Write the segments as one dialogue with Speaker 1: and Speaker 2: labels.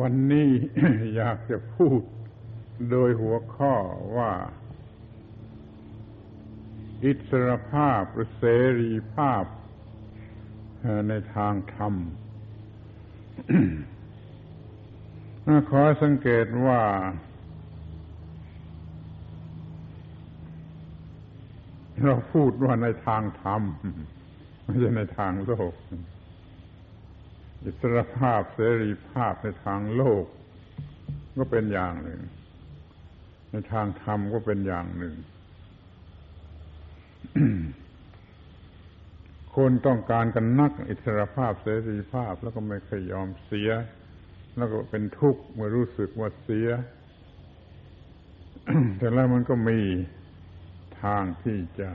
Speaker 1: วันนี้อยากจะพูดโดยหัวข้อว่า อิสรภาพหรือเสรีภาพในทางธรรมขอสังเกตว่า เราพูดว่าในทางธรรม ไม่ใช่ในทางโลก อิสรภาพเสรีภาพในทางโลก ก็เป็นอย่างหนึ่ง ในทางธรรมก็เป็นอย่างหนึ่ง คนต้องการกันนัก อิสรภาพเสรีภาพแล้วก็ไม่เคยยอมเสีย แล้วก็เป็นทุกข์เมื่อรู้สึกว่าเสีย แต่แล้วมันก็มีทางที่จะ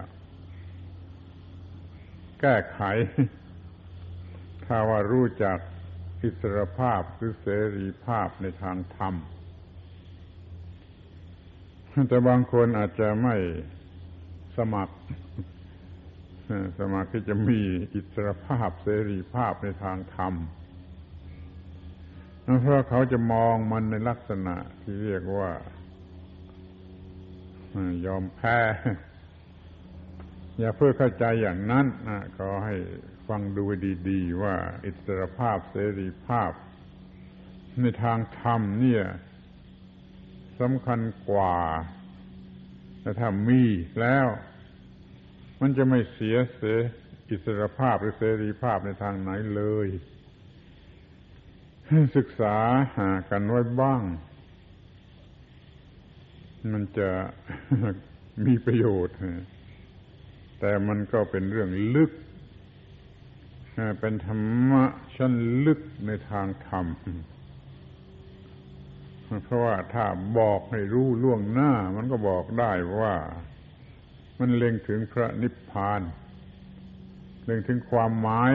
Speaker 1: แก้ไข ถ้าว่ารู้จักอิสรภาพหรือเสรีภาพในทางธรรม แต่บางคนอาจจะไม่สมัคร สมัครที่จะมีอิสรภาพเสรีภาพในทางธรรมเพราะเขาจะมองมันในลักษณะที่เรียกว่ายอมแพ้ อย่าเพื่อเข้าใจอย่างนั้นก็ให้ ฟังดูดีๆว่าอิสรภาพเสรีภาพ ในทางธรรมเนี่ยสำคัญกว่าแต่ถ้ามีแล้ว มันจะไม่เสียเสียอิสรภาพหรือเสรีภาพในทางไหนเลยศึกษาหากันไว้บ้าง มันจะมีประโยชน์ แต่มันก็เป็นเรื่องลึก เป็นธรรมะชั้นลึกในทางธรรม เพราะว่าถ้าบอกให้รู้ล่วงหน้า มันก็บอกได้ว่ามันเล็งถึงพระนิพพาน เล็งถึงความหมาย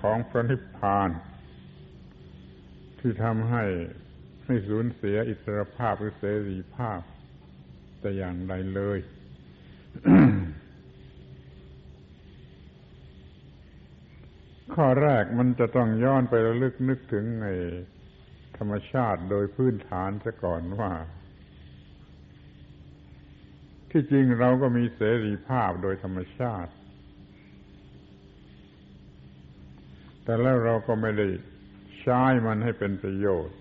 Speaker 1: ของพระนิพพาน ที่ทำให้ให้สูญเสียอิสรภาพหรือเสรีภาพแต่อย่างใดเลย ข้อแรกมันจะต้องย้อนไประลึกนึกถึงในธรรมชาติโดยพื้นฐานซะก่อนว่า ที่จริงเราก็มีเสรีภาพโดยธรรมชาติ แต่แล้วเราก็ไม่ได้ใช้มันให้เป็นประโยชน์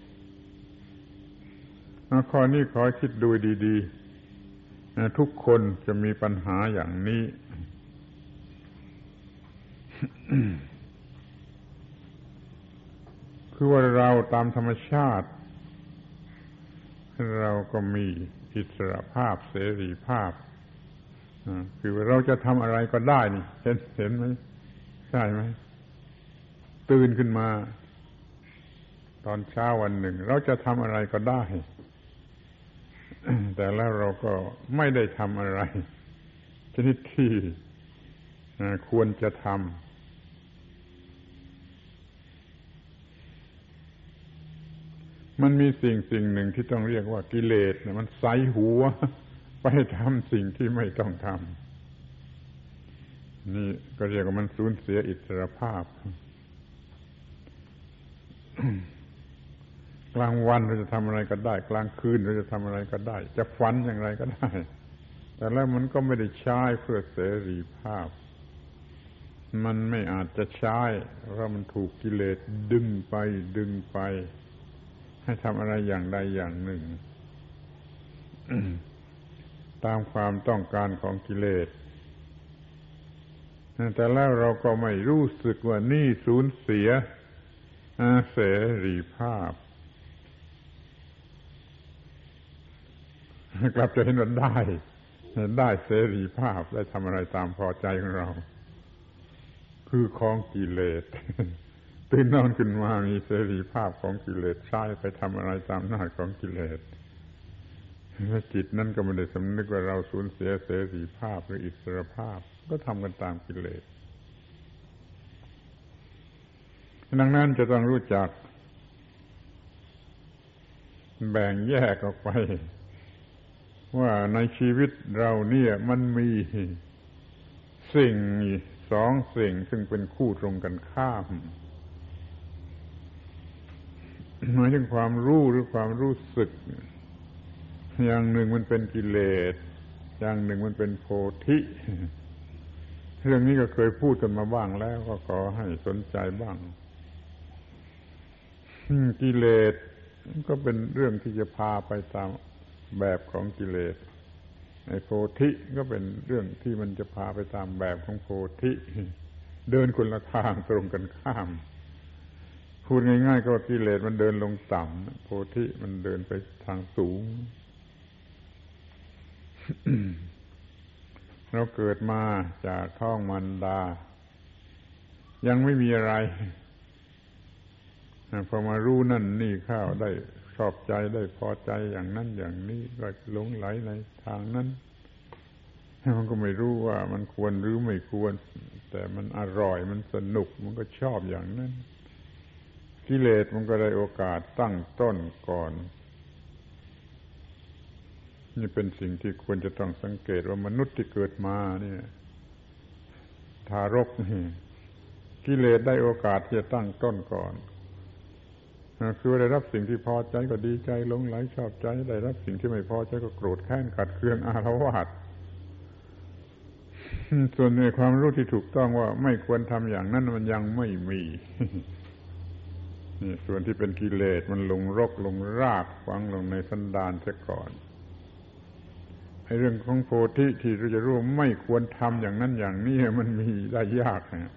Speaker 1: ข้อนี้ขอคิดดูดีๆทุกคนจะมีปัญหาอย่างนี้ คือว่าเราตามธรรมชาติ เราก็มีอิสระภาพเสรีภาพคือว่าเราจะทำอะไรก็ได้นี่ เห็นเห็นไหมใช่ไหมตื่นขึ้นมา ตอนเช้าวันหนึ่ง เราจะทำอะไรก็ได้ แต่แล้วเราก็ไม่ได้ทำอะไร ชนิดที่ควรจะทำ มันมีสิ่งสิ่งหนึ่งที่ต้องเรียกว่ากิเลสมันใสหัว ไปทำสิ่งที่ไม่ต้องทำนี่ก็เรียกว่ามันสูญเสียอิสรภาพ กลางวันเราจะทำอะไรก็ได้ กลางคืนเราจะทำอะไรก็ได้ จะฝันอย่างไรก็ได้ แต่แล้วมันก็ไม่ได้ใช้เพื่อเสรีภาพ มันไม่อาจจะใช้เพราะมันถูกกิเลสดึงไปดึงไป ให้ทำอะไรอย่างใดอย่างหนึ่ง ตามความต้องการของกิเลสแต่แล้วเราก็ไม่รู้สึกว่านี่สูญเสียเสรีภาพ กลับจะเห็นว่าได้ ได้เสรีภาพได้ทำอะไรตามพอใจของเรา คือของกิเลส ตื่นนอนขึ้นมามีเสรีภาพของกิเลสใช้ไปทำอะไรตามหน้าของกิเลสและจิตนั่นก็ไม่ได้สำนึกว่าเราสูญเสียเสรีภาพหรืออิสรภาพ ก็ทำกันตามกิเลสดังนั้นจะต้องรู้จัก แบ่งแยกออกไป ว่าในชีวิตเราเนี่ยมันมีสิ่งสองสิ่งซึ่งเป็นคู่ตรงกันข้าม หมายถึงความรู้หรือความรู้สึก อย่างหนึ่งมันเป็นกิเลส อย่างหนึ่งมันเป็นโพธิเรื่องนี้ก็เคยพูดกันมาบ้างแล้วก็ขอให้สนใจบ้างกิเลสก็เป็นเรื่องที่จะพาไปตามแบบของกิเลสไอ้โพธิก็เป็นเรื่องที่มันจะพาไปตามแบบของโพธิเดินคนละทางตรงกันข้าม พูดง่ายๆ ก็ว่ากิเลสมันเดินลงต่ำโพธิมันเดินไปทางสูง เราเกิดมาจากท้องมันดา ยังไม่มีอะไรพอมารู้นั่นนี่ข้าวได้ชอบใจได้พอใจอย่างนั้นอย่างนี้ก็หลงไหลในทางนั้นมันก็ไม่รู้ว่ามันควรหรือไม่ควร แต่มันอร่อยมันสนุกมันก็ชอบอย่างนั้น กิเลสมันก็ได้โอกาสตั้งต้นก่อน นี่เป็นสิ่งที่ควรจะต้องสังเกตว่ามนุษย์ที่เกิดมาเนี่ยทารกนี่กิเลสได้โอกาสที่จะตั้งต้นก่อนคือได้รับสิ่งที่พอใจก็ดีใจหลงไหลชอบใจ ได้รับสิ่งที่ไม่พอใจก็โกรธแค้นขัดเคืองอารวาสส่วนในความรู้ที่ถูกต้องว่าไม่ควรทำอย่างนั้นมันยังไม่มี ส่วนที่เป็นกิเลสมันลงรกลงรากฝังลงในสันดานเสียก่อนไอ้เรื่องของโพธิที่เราจะรู้ไม่ควรทำอย่างนั้นอย่างนี้มันมีได้ยากนะ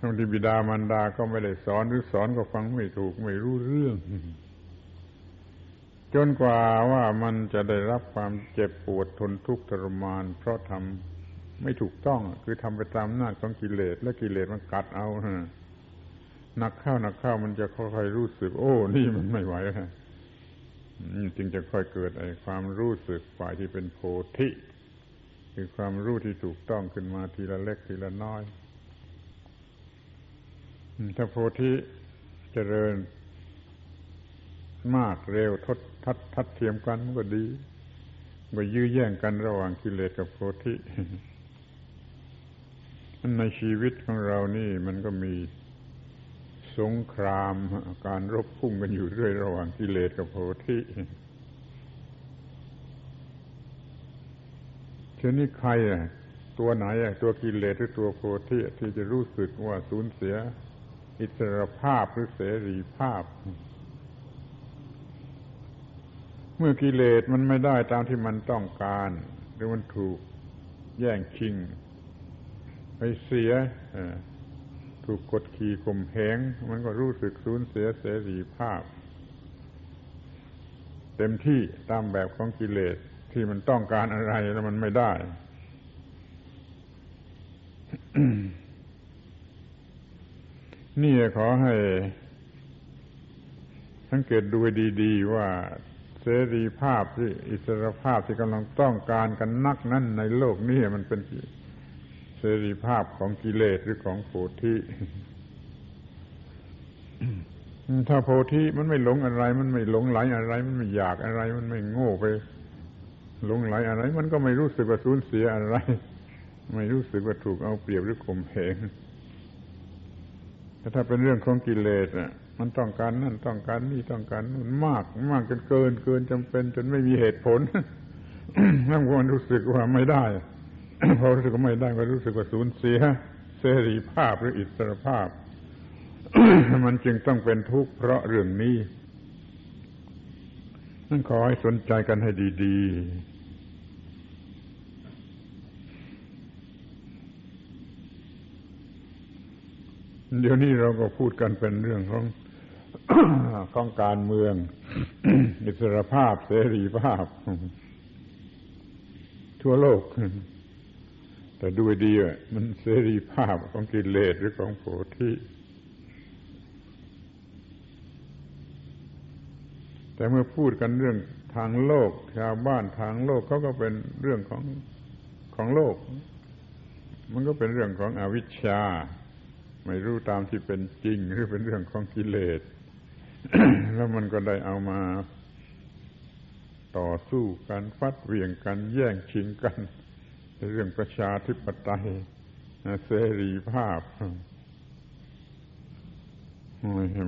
Speaker 1: บางทีบิดามารดาก็ไม่ได้สอนหรือสอนก็ฟังไม่ถูกไม่รู้เรื่อง จนกว่าว่ามันจะได้รับความเจ็บปวดทนทุกข์ทรมาน เพราะทำไม่ถูกต้อง คือทำไปตามหน้าของกิเลส และกิเลสมันกัดเอาฮะ หนักเข้าหนักเข้ามันจะค่อยๆรู้สึก โอ้ นี่มันไม่ไหวแล้วจึงจะค่อยเกิดไอ้ความรู้สึกฝ่ายที่เป็นโพธิคือความรู้ที่ถูกต้องขึ้นมาทีละเล็กทีละน้อย ถ้าโพธิเจริญมากเร็วทดทัดทัดเทียมกันมันก็ดีก็ยื้อแย่งกันระหว่างกิเลสกับโพธิในชีวิตของเรานี่มันก็มี สงครามการรบพุ่งกันอยู่เรื่อยระหว่างกิเลสกับโพธิเช่นนี้ใครอะตัวไหนอะตัวกิเลสหรือตัวโพธิที่จะรู้สึกว่าสูญเสีย อิสรภาพหรือเสรีภาพ เมื่อกิเลสมันไม่ได้ตามที่มันต้องการ หรือมันถูกแย่งชิง ไปเสีย ถูกกดขี่ข่มเหงมันก็รู้สึกสูญเสียเสรีภาพ เต็มที่ตามแบบของกิเลสที่มันต้องการอะไรแล้วมันไม่ได้นี่ขอให้ สังเกตดูดีๆว่าเสรีภาพที่อิสรภาพที่กำลังต้องการกันนักนั้นในโลกนี้มันเป็น เสรีภาพของกิเลสหรือของโพธิถ้าโพธิมันไม่หลงอะไร มันไม่หลงไหลอะไร มันไม่อยากอะไร มันไม่โง่ไปหลงไหลอะไร มันก็ไม่รู้สึกว่าสูญเสียอะไร ไม่รู้สึกว่าถูกเอาเปรียบหรือข่มเหงแต่ถ้าเป็นเรื่องของกิเลสอะ มันต้องการนั่นต้องการนี่ต้องการนู่นมาก มากจนเกินเกินจำเป็น จนไม่มีเหตุผลแล้วมันรู้สึกว่าไม่ได้ พอรู้สึกว่าไม่ได้ก็รู้สึกว่าสูญเสีย เสรีภาพหรืออิสรภาพ มันจึงต้องเป็นทุกข์เพราะเรื่องนี้นั่นขอให้สนใจกันให้ดีๆ เดี๋ยวนี้เราก็พูดกันเป็นเรื่องของของการเมือง อิสรภาพเสรีภาพ ทั่วโลก แต่ดูดีมันเสรีภาพของกิเลสหรือของโผธิแต่เมื่อพูดกันเรื่องทางโลก ชาวบ้านทางโลกเขาก็เป็นเรื่องของของโลก มันก็เป็นเรื่องของอวิชชา ไม่รู้ตามที่เป็นจริง หรือเป็นเรื่องของกิเลส แล้วมันก็ได้เอามาต่อสู้กันฟัดเวียงกัน แย่งชิงกัน เรื่องประชาธิปไตยเสรีภาพ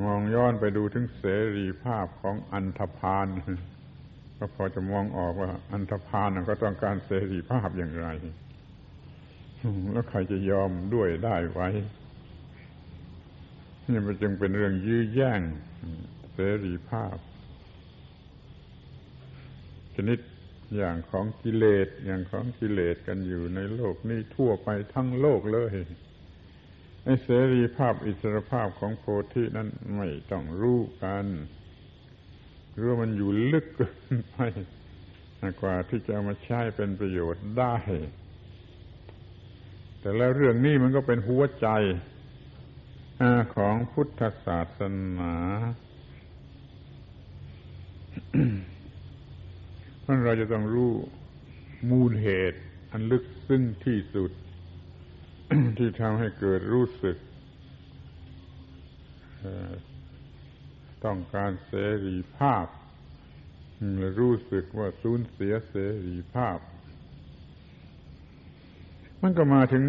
Speaker 1: มองย้อนไปดูถึงเสรีภาพของอันธพาลก็พอจะมองออกว่า อันธพาลก็ต้องการเสรีภาพอย่างไร แล้วใครจะยอมด้วยได้ไว้นี่มันจึงเป็นเรื่องยื้อแย่งเสรีภาพ ชนิด อย่างของกิเลสอย่างของกิเลสกันอยู่ในโลกนี้ทั่วไปทั้งโลกเลยไอ้เสรีภาพอิสรภาพของโพธินั้นไม่ต้องรู้กันรู้มันอยู่ลึกเกินไปกว่าที่จะเอามาใช้เป็นประโยชน์ได้ แต่แล้วเรื่องนี้มันก็เป็นหัวใจของพุทธศาสนา ราะเราจะต้องรู้มูลเหตุ อันลึกซึ้งที่สุด ที่ทำให้เกิดรู้สึกต้องการเสรีภาพรู้สึกว่าสูญเสียเสรีภาพ มันก็มาถึง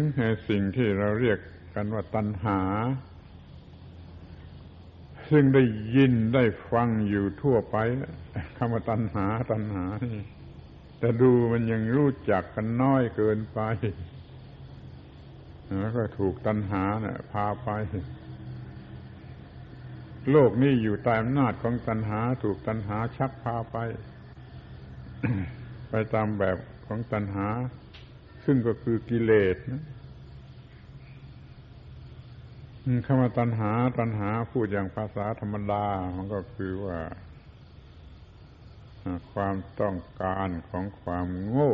Speaker 1: สิ่งที่เราเรียกกันว่าตัณหา ซึ่งได้ยินได้ฟังอยู่ทั่วไปคำว่าตัณหาตัณหานี่แต่ดูมันยังรู้จักกันน้อยเกินไป แล้วก็ถูกตัณหาเนะ่ะ พาไป โลกนี้อยู่ใต้อำนาจของตัณหา ถูกตัณหาชักพาไป ไปตามแบบของตัณหา ซึ่งก็คือกิเลสนะ คำว่าตัณหา ตัณหาพูดอย่างภาษาธรรมดา มันก็คือว่า ความต้องการของความโง่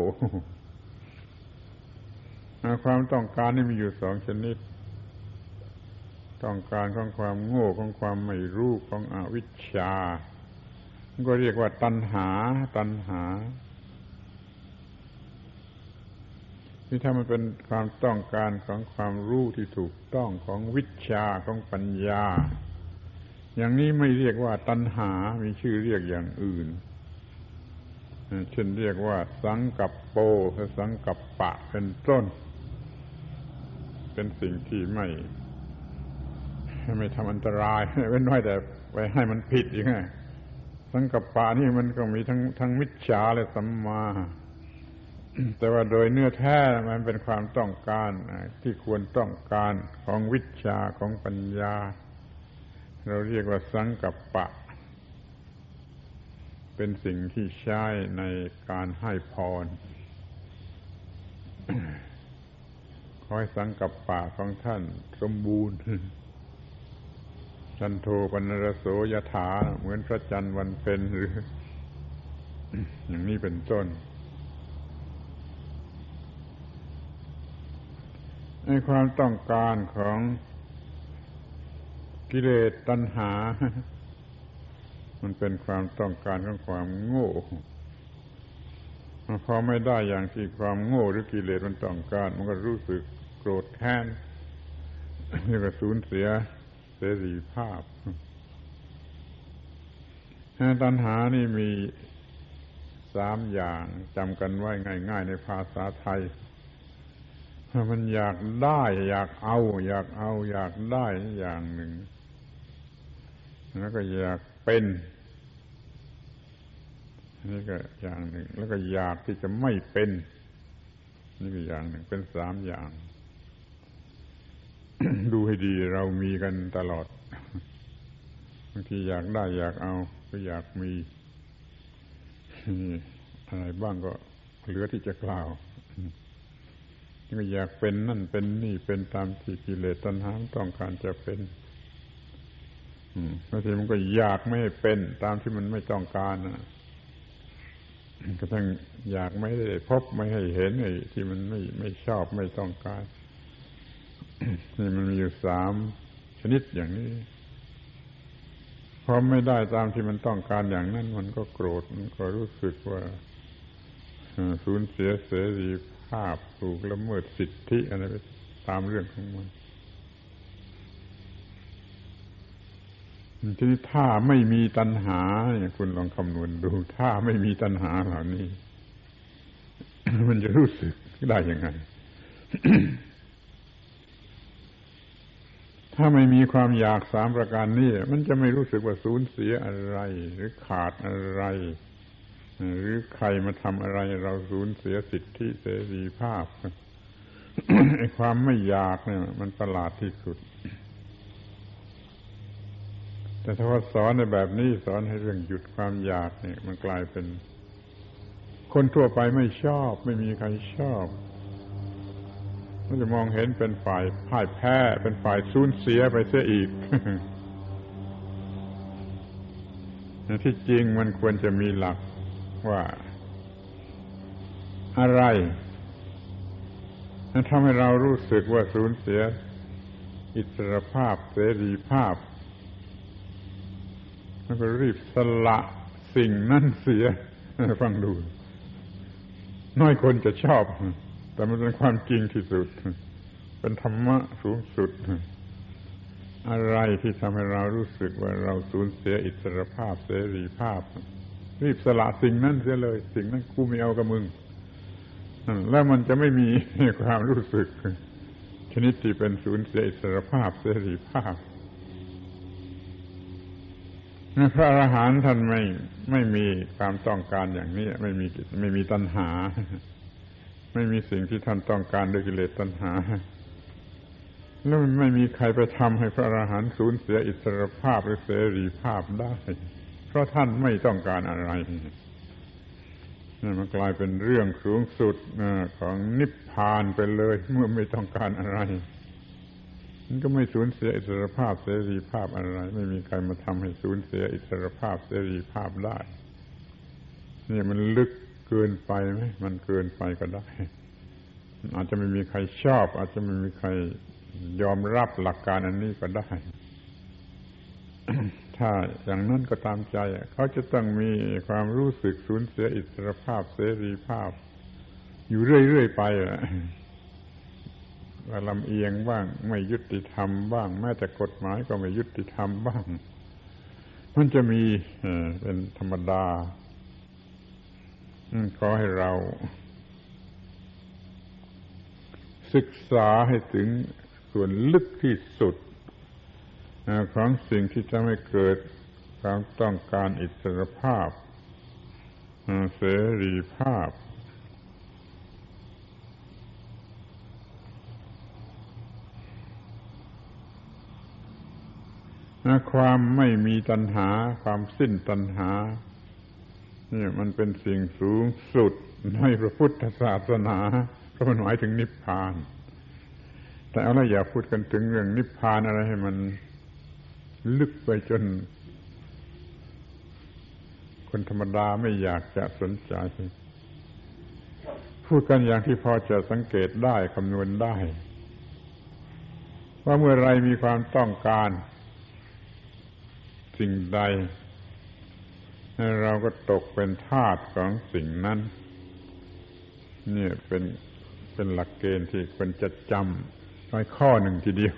Speaker 1: ความต้องการนี่มีอยู่สองชนิด ต้องการของความโง่ของความไม่รู้ของอวิชชา ก็เรียกว่าตัณหา ตัณหา ที่ถ้ามันเป็นความต้องการของความรู้ที่ถูกต้องของวิชาของปัญญา อย่างนี้ไม่เรียกว่าตัณหา มีชื่อเรียกอย่างอื่น เช่นเรียกว่า สังกับโปสังกับปะเป็นต้น เป็นสิ่งที่ไม่ไม่ทำอันตรายเว้นไว้แต่ไปให้มันผิดอย่างไงสังกับปะนี่มันก็มีทั้งทั้งมิจฉาและสัมมา แต่ว่าโดยเนื้อแท้มันเป็นความต้องการที่ควรต้องการของวิชาของปัญญา เราเรียกว่าสังกัปปะ เป็นสิ่งที่ใช้ในการให้พรขอให้สังกัปปะของท่านสมบูรณ์จันโทปนรโสยถาเหมือนพระจันทร์วันเพ็ญหรือ อย่างนี้เป็นต้น ในความต้องการของกิเลสตัณหา มันเป็นความต้องการของความโง่พอไม่ได้อย่างที่ความโง่หรือกิเลสมันต้องการ มันก็รู้สึกโกรธแค้นนี่ก็สูญเสียเสรีภาพตัณหานี่มีสามอย่างจำกันไว้ง่าย ๆ ในภาษาไทย มันอยากได้ อยากเอา อยากเอา อยากได้อย่างหนึ่ง แล้วก็อยากเป็นนี่ก็อย่างหนึ่ง แล้วก็อยากที่จะไม่เป็น นี่ก็อย่างหนึ่งเป็นสามอย่าง ดูให้ดีเรามีกันตลอดบางทีอยากได้ อยากเอา ก็อยากมีอะไรบ้างก็เหลือที่จะกล่าว ก็อยากเป็นนั่นเป็นนี่เป็นตามที่กิเลสตัณหาต้องการจะเป็นบางทีมันก็อยากไม่ให้เป็นตามที่มันไม่ต้องการนะก็ทั้งอยากไม่ได้พบไม่ให้เห็นไอ้ที่มันไม่ไม่ชอบไม่ต้องการนี่มันมีอยู่สามชนิดอย่างนี้พอไม่ได้ตามที่มันต้องการอย่างนั้น มันก็โกรธมันก็รู้สึกว่าสูญเสียเสรีภาพถูกละเมิดสิทธิอะไรไปตามเรื่องของมันทีนี้ถ้าไม่มีตัณหาเนี่ยคุณลองคำนวณดู ถ้าไม่มีตัณหาเหล่านี้ มันจะรู้สึกได้ยังไงถถ้าไม่มีความอยากสามประการนี้มันจะไม่รู้สึกว่าสูญเสียอะไร หรือขาดอะไร หรือใครมาทำอะไรเราสูญเสียสิทธิเสรีภาพไอ้ความไม่อยากเนี่ย มันประหลาดที่สุด แต่ถ้าว่าสอนในแบบนี้สอนให้เรื่องหยุดความอยากเนี่ย มันกลายเป็น คนทั่วไปไม่ชอบ ไม่มีใครชอบมันจะมองเห็นเป็นฝ่ายพ่ายแพ้ เป็นฝ่ายสูญเสียไปเสียอีกที่จริงมันควรจะมีหลัก ว่า อะไรนั่นทำให้เรารู้สึกว่าสูญเสีย อิสรภาพเสรีภาพแล้วก็รีบสละสิ่งนั่นเสีย ฟังดู น้อยคนจะชอบ แต่มันเป็นความจริงที่สุด เป็นธรรมะสูงสุด อะไรที่ทำให้เรารู้สึกว่าเราสูญเสียอิสรภาพเสรีภาพ รีบสละสิ่งนั้นเสียเลย สิ่งนั้นกูไม่เอากับมึงแล้วมันจะไม่มีความรู้สึก ชนิดที่เป็นสูญเสียอิสรภาพเสรีภาพพระอรหันต์ท่านไม่ไม่มีความต้องการอย่างนี้ ไม่มีไม่มีตัณหา ไม่มีสิ่งที่ท่านต้องการด้วยกิเลสตัณหาแล้วไม่มีใครไปทำให้พระอรหันต์สูญเสียอิสรภาพหรือเสรีภาพได้ ราะท่านไม่ต้องการอะไรนี่มันกลายเป็นเรื่องสูงสุดของนิพพานไปเลย เมื่อไม่ต้องการอะไรมันก็ไม่สูญเสียอิสรภาพเสรีภาพอะไร ไม่มีใครมาทำให้สูญเสียอิสรภาพเสรีภาพได้นี่มันลึกเกินไปไหมมันเกินไปก็ได้ อาจจะไม่มีใครชอบ อาจจะไม่มีใครยอมรับหลักการอันนี้ก็ได้ ถ้าอย่างนั้นก็ตามใจ เขาจะต้องมีความรู้สึกสูญเสียอิสรภาพเสรีภาพ อยู่เรื่อยๆไปว่าลำเอียงบ้าง ไม่ยุติธรรมบ้าง แม้แต่กฎหมายก็ไม่ยุติธรรมบ้าง มันจะมีเป็นธรรมดาขอให้เรา ศึกษาให้ถึงส่วนลึกที่สุด ของสิ่งที่จะไม่เกิดความต้องการอิสรภาพเสรีภาพ ความไม่มีตัณหา ความสิ้นตัณหานี่มันเป็นสิ่งสูงสุดในพระพุทธศาสนา เพราะมันหมายถึงนิพพาน แต่เอาละอย่าพูดกันถึงเรื่องนิพพานอะไรให้มัน ลึกไปจน คนธรรมดาไม่อยากจะสนใจ พูดกันอย่างที่พอจะสังเกตได้คำนวณได้ ว่าเมื่อไรมีความต้องการ สิ่งใด เราก็ตกเป็นทาสของสิ่งนั้น เนี่ยเป็นเป็นหลักเกณฑ์ที่ควรจะจำน้อยข้อหนึ่งทีเดียว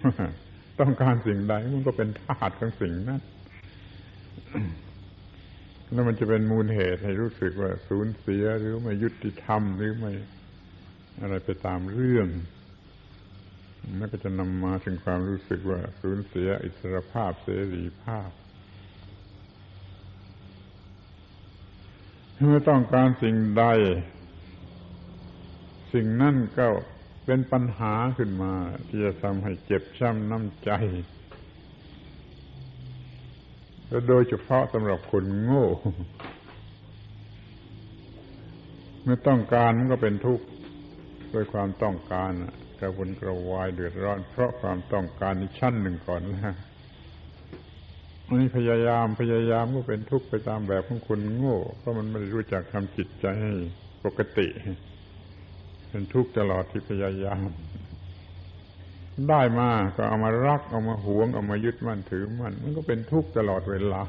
Speaker 1: ต้องการสิ่งใด มันก็เป็นทาสของสิ่งนั้นแล้วมันจะเป็นมูลเหตุให้รู้สึกว่าสูญเสียหรือไม่ยุติธรรมหรือไม่อะไรไปตามเรื่องนั่นก็จะนำมาถึงความรู้สึกว่าสูญเสียอิสรภาพเสรีภาพเมื่อต้องการสิ่งใด สิ่งนั่นก็ เป็นปัญหาขึ้นมา ที่จะทำให้เจ็บช้ำน้ำใจและโดยเฉพาะสำหรับคนโง่ เมื่อต้องการมันก็เป็นทุกข์โดยความต้องการกระวนกระวายเดือดร้อน เพราะความต้องการในชั้นหนึ่งก่อนแล้วอันนี้พยายามพยายามก็เป็นทุกข์ไปตามแบบของคนโง่ เพราะมันไม่รู้จักทำจิตใจให้ปกติ เป็นทุกข์ตลอดที่พยายาม ได้มาก็เอามารัก เอามาหวง เอามายึดมั่นถือมั่นมันก็เป็นทุกข์ตลอดเวลา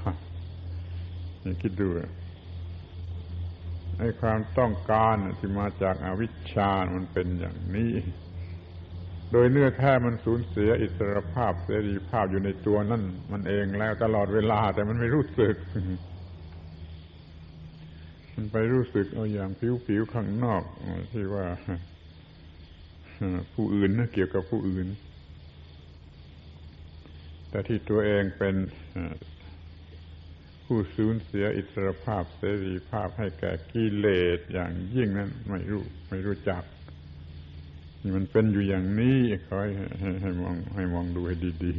Speaker 1: นี่คิดดูไอ้ความต้องการที่มาจากอาวิชชา มันเป็นอย่างนี้ โดยเนื้อแท้มันสูญเสียอิสรภาพเสรีภาพอยู่ในตัวนั่นมันเองแล้วตลอดเวลาแต่มันไม่รู้สึก มันไปรู้สึกเอาอย่างผิวๆข้างนอกที่ว่าผู้อื่นนะเกี่ยวกับผู้อื่น แต่ที่ตัวเองเป็นผู้สูญเสียอิสรภาพเสรีภาพให้แก่กิเลสอย่างยิ่งนั้นไม่รู้ไม่รู้จัก มันเป็นอยู่อย่างนี้ขอใหให้ให้มองให้มองดูให้ดี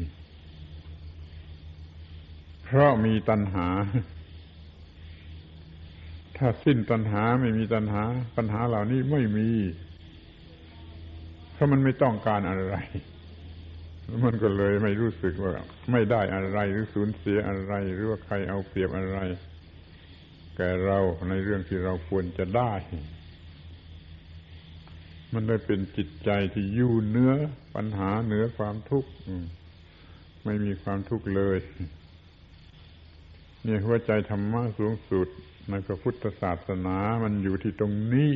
Speaker 1: ๆ เพราะมีตัณหา ถ้าสิ้นตัณหาไม่มีตัณหา ปัญหาเหล่านี้ไม่มี เพราะมันไม่ต้องการอะไร มันก็เลยไม่รู้สึกว่า ไม่ได้อะไรหรือสูญเสียอะไร หรือว่าใครเอาเปรียบอะไร แก่เราในเรื่องที่เราควรจะได้ มันได้เป็นจิตใจที่ยู่เนื้อปัญหาเหนือความทุกข์ไม่มีความทุกข์เลยนี่หัวใจธรรมะสูงสุด ในพระพุทธศาสนา มันอยู่ที่ตรงนี้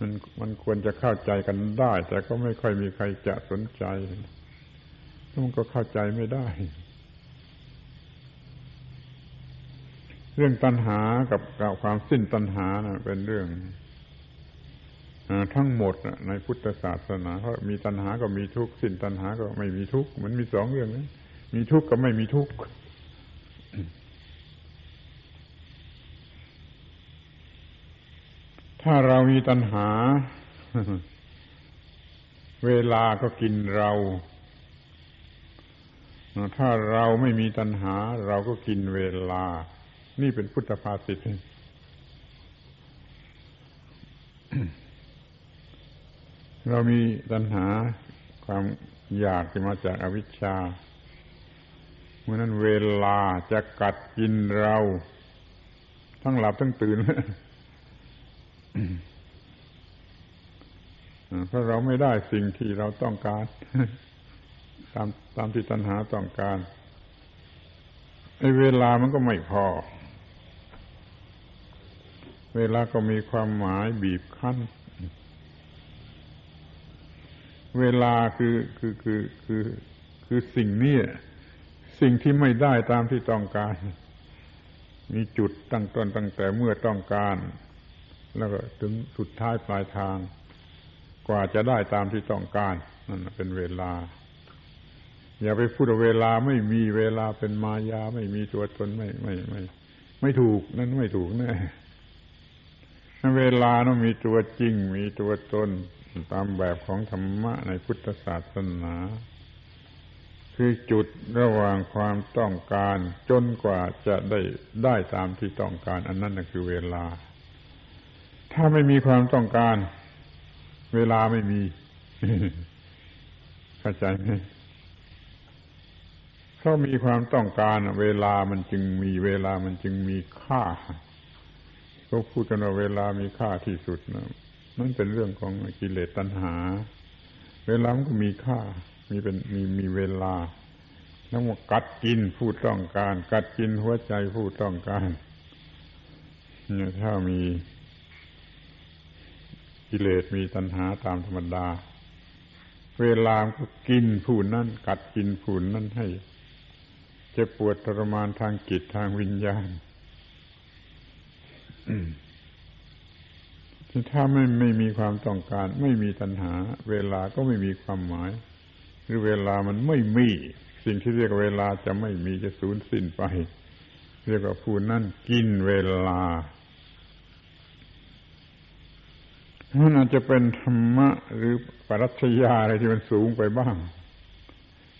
Speaker 1: มันมันควรจะเข้าใจกันได้ แต่ก็ไม่ค่อยมีใครจะสนใจมันก็เข้าใจไม่ได้ เรื่องตัณหากับกับความสิ้นตัณหานะเป็นเรื่องทั้งหมดในพุทธศาสนาเพราะมีตัณหาก็มีทุกข์สิ้นตัณหาก็ไม่มีทุกข์มันมีสองเรื่องนี้มีทุกข์กับไม่มีทุกข์ ถ้าเรามีตัณหา เวลาก็กินเรา ถ้าเราไม่มีตัณหา เราก็กินเวลา นี่เป็นพุทธภาษิตเรามีตัณหาความอยากที่มาจากอวิชชาเมื่อนั้นเวลาจะกัดกินเรา ทั้งหลับทั้งตื่น เพราะเราไม่ได้สิ่งที่เราต้องการ ตามตามที่ตัณหาต้องการไอ้เวลามันก็ไม่พอ เวลาก็มีความหมายบีบคั้น เวลาคือคือคือคือคือสิ่งนี้สิ่งที่ไม่ได้ตามที่ต้องการ มีจุดตั้งต้นตั้งแต่เมื่อต้องการ แล้วก็ถึงสุดท้ายปลายทาง กว่าจะได้ตามที่ต้องการนั่นเป็นเวลา อย่าไปพูดว่าเวลาไม่มีเวลาเป็นมายาไม่มีตัวตนไม่ไม่ไม่ ไม่ถูกนั่นไม่ถูกแน่เวลาต้องมีตัวจริง มีตัวตนตามแบบของธรรมะในพุทธศาสนา คือจุดระหว่างความต้องการ จนกว่าจะได้ได้ตามที่ต้องการ อันนั้นคือเวลา ถ้าไม่มีความต้องการ เวลาไม่มี เข้าใจไหมเพรามีความต้องการ เวลามันจึงมีเวลามันจึงมีค่าเขาพูดกันว่าเวลามีค่าที่สุดนะนั่นเป็นเรื่องของกิเลสตัณหา เวลามันก็มีค่า มีเป็นมีมีเวลาแล้วมากัดกินผู้ต้องการ กัดกินหัวใจผู้ต้องการเนี่ยถ้ามี กิเลสมีตัณหาตามธรรมดา เวลาก็กินผู้นั้นกัดกินผู้นั้นให้เจ็บปวดทรมานทางจิตทางวิญญาณถ้าไม่ไม่มีความต้องการ ไม่มีตัณหา เวลาก็ไม่มีความหมาย หรือเวลามันไม่มี สิ่งที่เรียกเวลาจะไม่มีจะสูญสิ้นไป เรียกว่าผู้นั้นกินเวลา มันอาจจะเป็นธรรมะหรือปรัชญาอะไรที่มันสูงไปบ้าง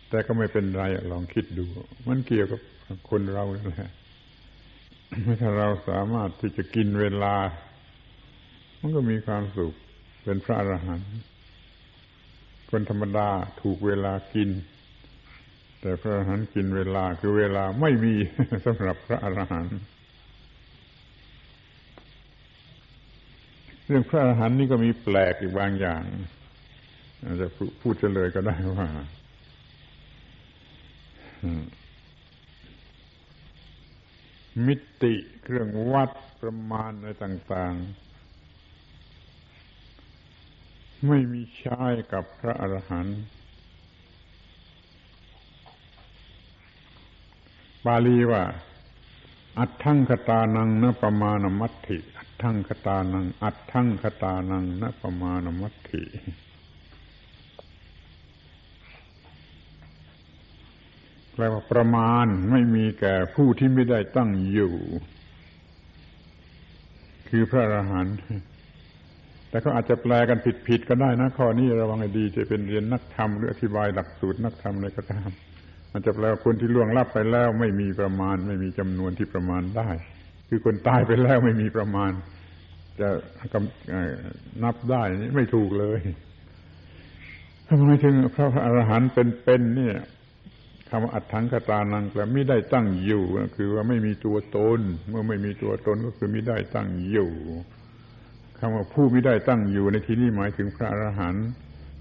Speaker 1: แต่ก็ไม่เป็นไรลองคิดดู มันเกี่ยวกับคนเราแหละถ้าเราสามารถที่จะกินเวลา มันก็มีความสุข เป็นพระอรหันต์คนธรรมดาถูกเวลากิน แต่พระอรหันต์กินเวลาคือเวลาไม่มีสำหรับพระอรหันต์ เรื่องพระอรหันต์นี่ก็มีแปลกอีกบางอย่างอาจจะพูดเฉลยก็ได้ว่ามิติเครื่องวัดประมาณอะไรต่าง ๆ ไม่มีใช้กับพระอรหันต์บาลีว่า อัตถังคตานังนประมาณมัตถิ ทั้งคตานัง อัดทั้งคตานังนประมาณมัตถิแปลว่าประมาณไม่มีแก่ผู้ที่ไม่ได้ตั้งอยู่ คือพระอรหันต์แต่ก็อาจจะแปลกันผิดๆก็ได้นะข้อนี้ระวังให้ดีจะเป็นเรียนนักธรรมหรืออธิบายหลักสูตรนักธรรมอะไรก็ตามมันจะแปลว่าคนที่ล่วงลับไปแล้ว ไม่มีประมาณ ไม่มีจำนวนที่ประมาณได้ คือคนตายไปแล้วไม่มีประมาณ จะกำนับได้นี่ไม่ถูกเลยทำไมถึงพระอรหันต์เป็นๆเนี่ยคำว่าอัตถังคตานังแปลไม่ได้ตั้งอยู่คือว่าไม่มีตัวตน เมื่อไม่มีตัวตนก็คือไม่ได้ตั้งอยู่คำว่าผู้ไม่ได้ตั้งอยู่ในที่นี้หมายถึงพระอรหันต์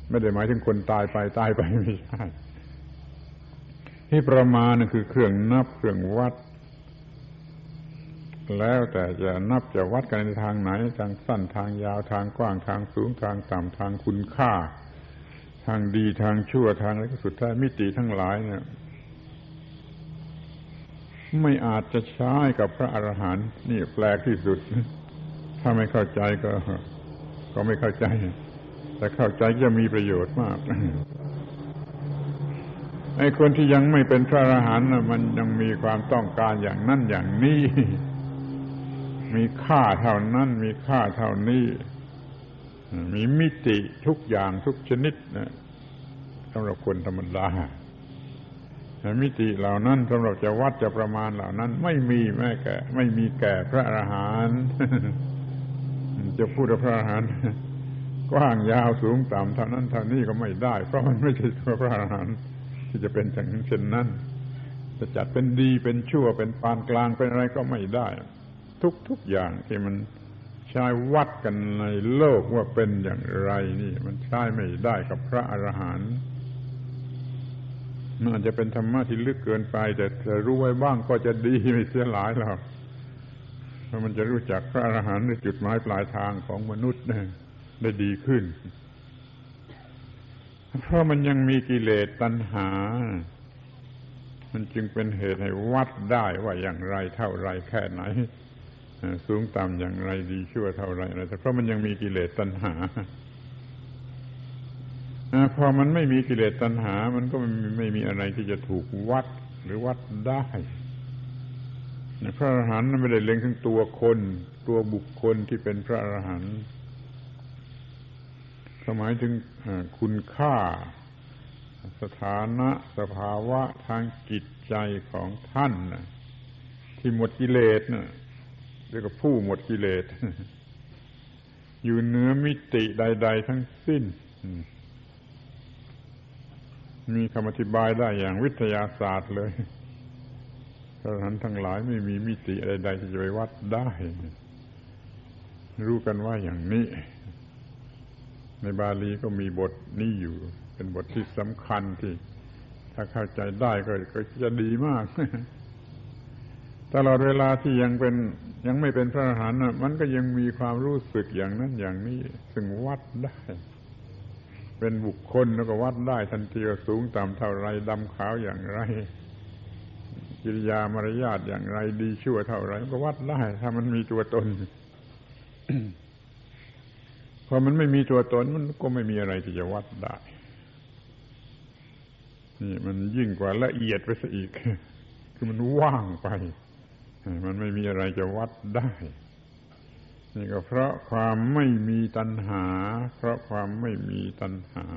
Speaker 1: ไม่ได้หมายถึงคนตายไปตายไปไม่ใช่ที่ประมาณคือเครื่องนับเครื่องวัด แล้วแต่จะนับจะวัดกันในทางไหน ทางสั้นทางยาวทางกว้างทางสูงทางต่ำทางคุณค่า ทางดีทางชั่วทางอะไรก็สุดท้ายมิติทั้งหลายเนี่ย ไม่อาจจะใช้กับพระอรหันต์นี่แปลกที่สุด ถ้าไม่เข้าใจก็ ก็ไม่เข้าใจ แต่เข้าใจจะมีประโยชน์มากไอ้คนที่ยังไม่เป็นพระอรหันต์มันยังมีความต้องการอย่างนั้นอย่างนี้ มีค่าเท่านั้น มีค่าเท่านี้ มีมิติทุกอย่างทุกชนิดนะสำหรับคนธรรมดามิติเหล่านั้นสำหรับจะวัดจะประมาณเหล่านั้น ไม่มีแม้แก่ ไม่มีแก่พระอรหันต์จะพูดพระอรหันต์กว้างยาวสูงต่ำเท่านั้นเท่านี้ก็ไม่ได้ เพราะมันไม่ใช่ตัวพระอรหันต์ที่จะเป็นอย่างเช่นนั้น จะจัดเป็นดีเป็นชั่วเป็นปานกลางเป็นอะไรก็ไม่ได้ ทุกทุกอย่างที่มันใช้วัดกันในโลกว่าเป็นอย่างไรนี่ มันใช้ไม่ได้กับพระอรหันต์มันอาจจะเป็นธรรมะที่ลึกเกินไป แต่จะรู้ไว้บ้างก็จะดีไม่เสียหลายหรอกเพราะมันจะรู้จักพระอรหันต์ในจุดหมายปลายทางของมนุษย์ได้ดีขึ้น เพราะมันยังมีกิเลสตัณหา มันจึงเป็นเหตุให้วัดได้ว่าอย่างไรเท่าไรแค่ไหน สูงต่ำอย่างไรดีชั่วเท่าไรอะไรแต่เพราะมันยังมีกิเลสตัณหาพอมันไม่มีกิเลสตัณหา มันก็ไม่มีอะไรที่จะถูกวัดหรือวัดได้พระอรหันต์ไม่ได้เล็งถึงตัวคน ตัวบุคคลที่เป็นพระอรหันต์หมายถึงคุณค่า สถานะสภาวะทางจิตใจของท่านที่หมดกิเลสนะ เรียกว่าผู้หมดกิเลส อยู่เนื้อมิติใด ๆ ทั้งสิ้น มีคำอธิบายได้อย่างวิทยาศาสตร์เลยพระหันทั้งหลายไม่มีมิติใดๆที่จะไปวัดได้ รู้กันว่าอย่างนี้ ในบาลีก็มีบทนี้อยู่ เป็นบทที่สำคัญที่ถ้าเข้าใจได้ก็ก็จะดีมากตลอดเวลาที่ยังเป็น ยังไม่เป็นพระอรหันต์มันก็ยังมีความรู้สึกอย่างนั้นอย่างนี้ ซึ่งวัดได้ เป็นบุคคลแล้วก็วัดได้ทันทีว่าสูงต่ำเท่าไรดำขาวอย่างไร กิริยามารยาทอย่างไรดีชั่วเท่าไรก็วัดได้ ถ้ามันมีตัวตนพอมันไม่มีตัวตนมันก็ไม่มีอะไรที่จะวัดได้นี่มันยิ่งกว่าละเอียดไปซะอีก คือมันว่างไป มันไม่มีอะไรจะวัดได้ นี่ก็เพราะความไม่มีตัณหา เพราะความไม่มีตัณหา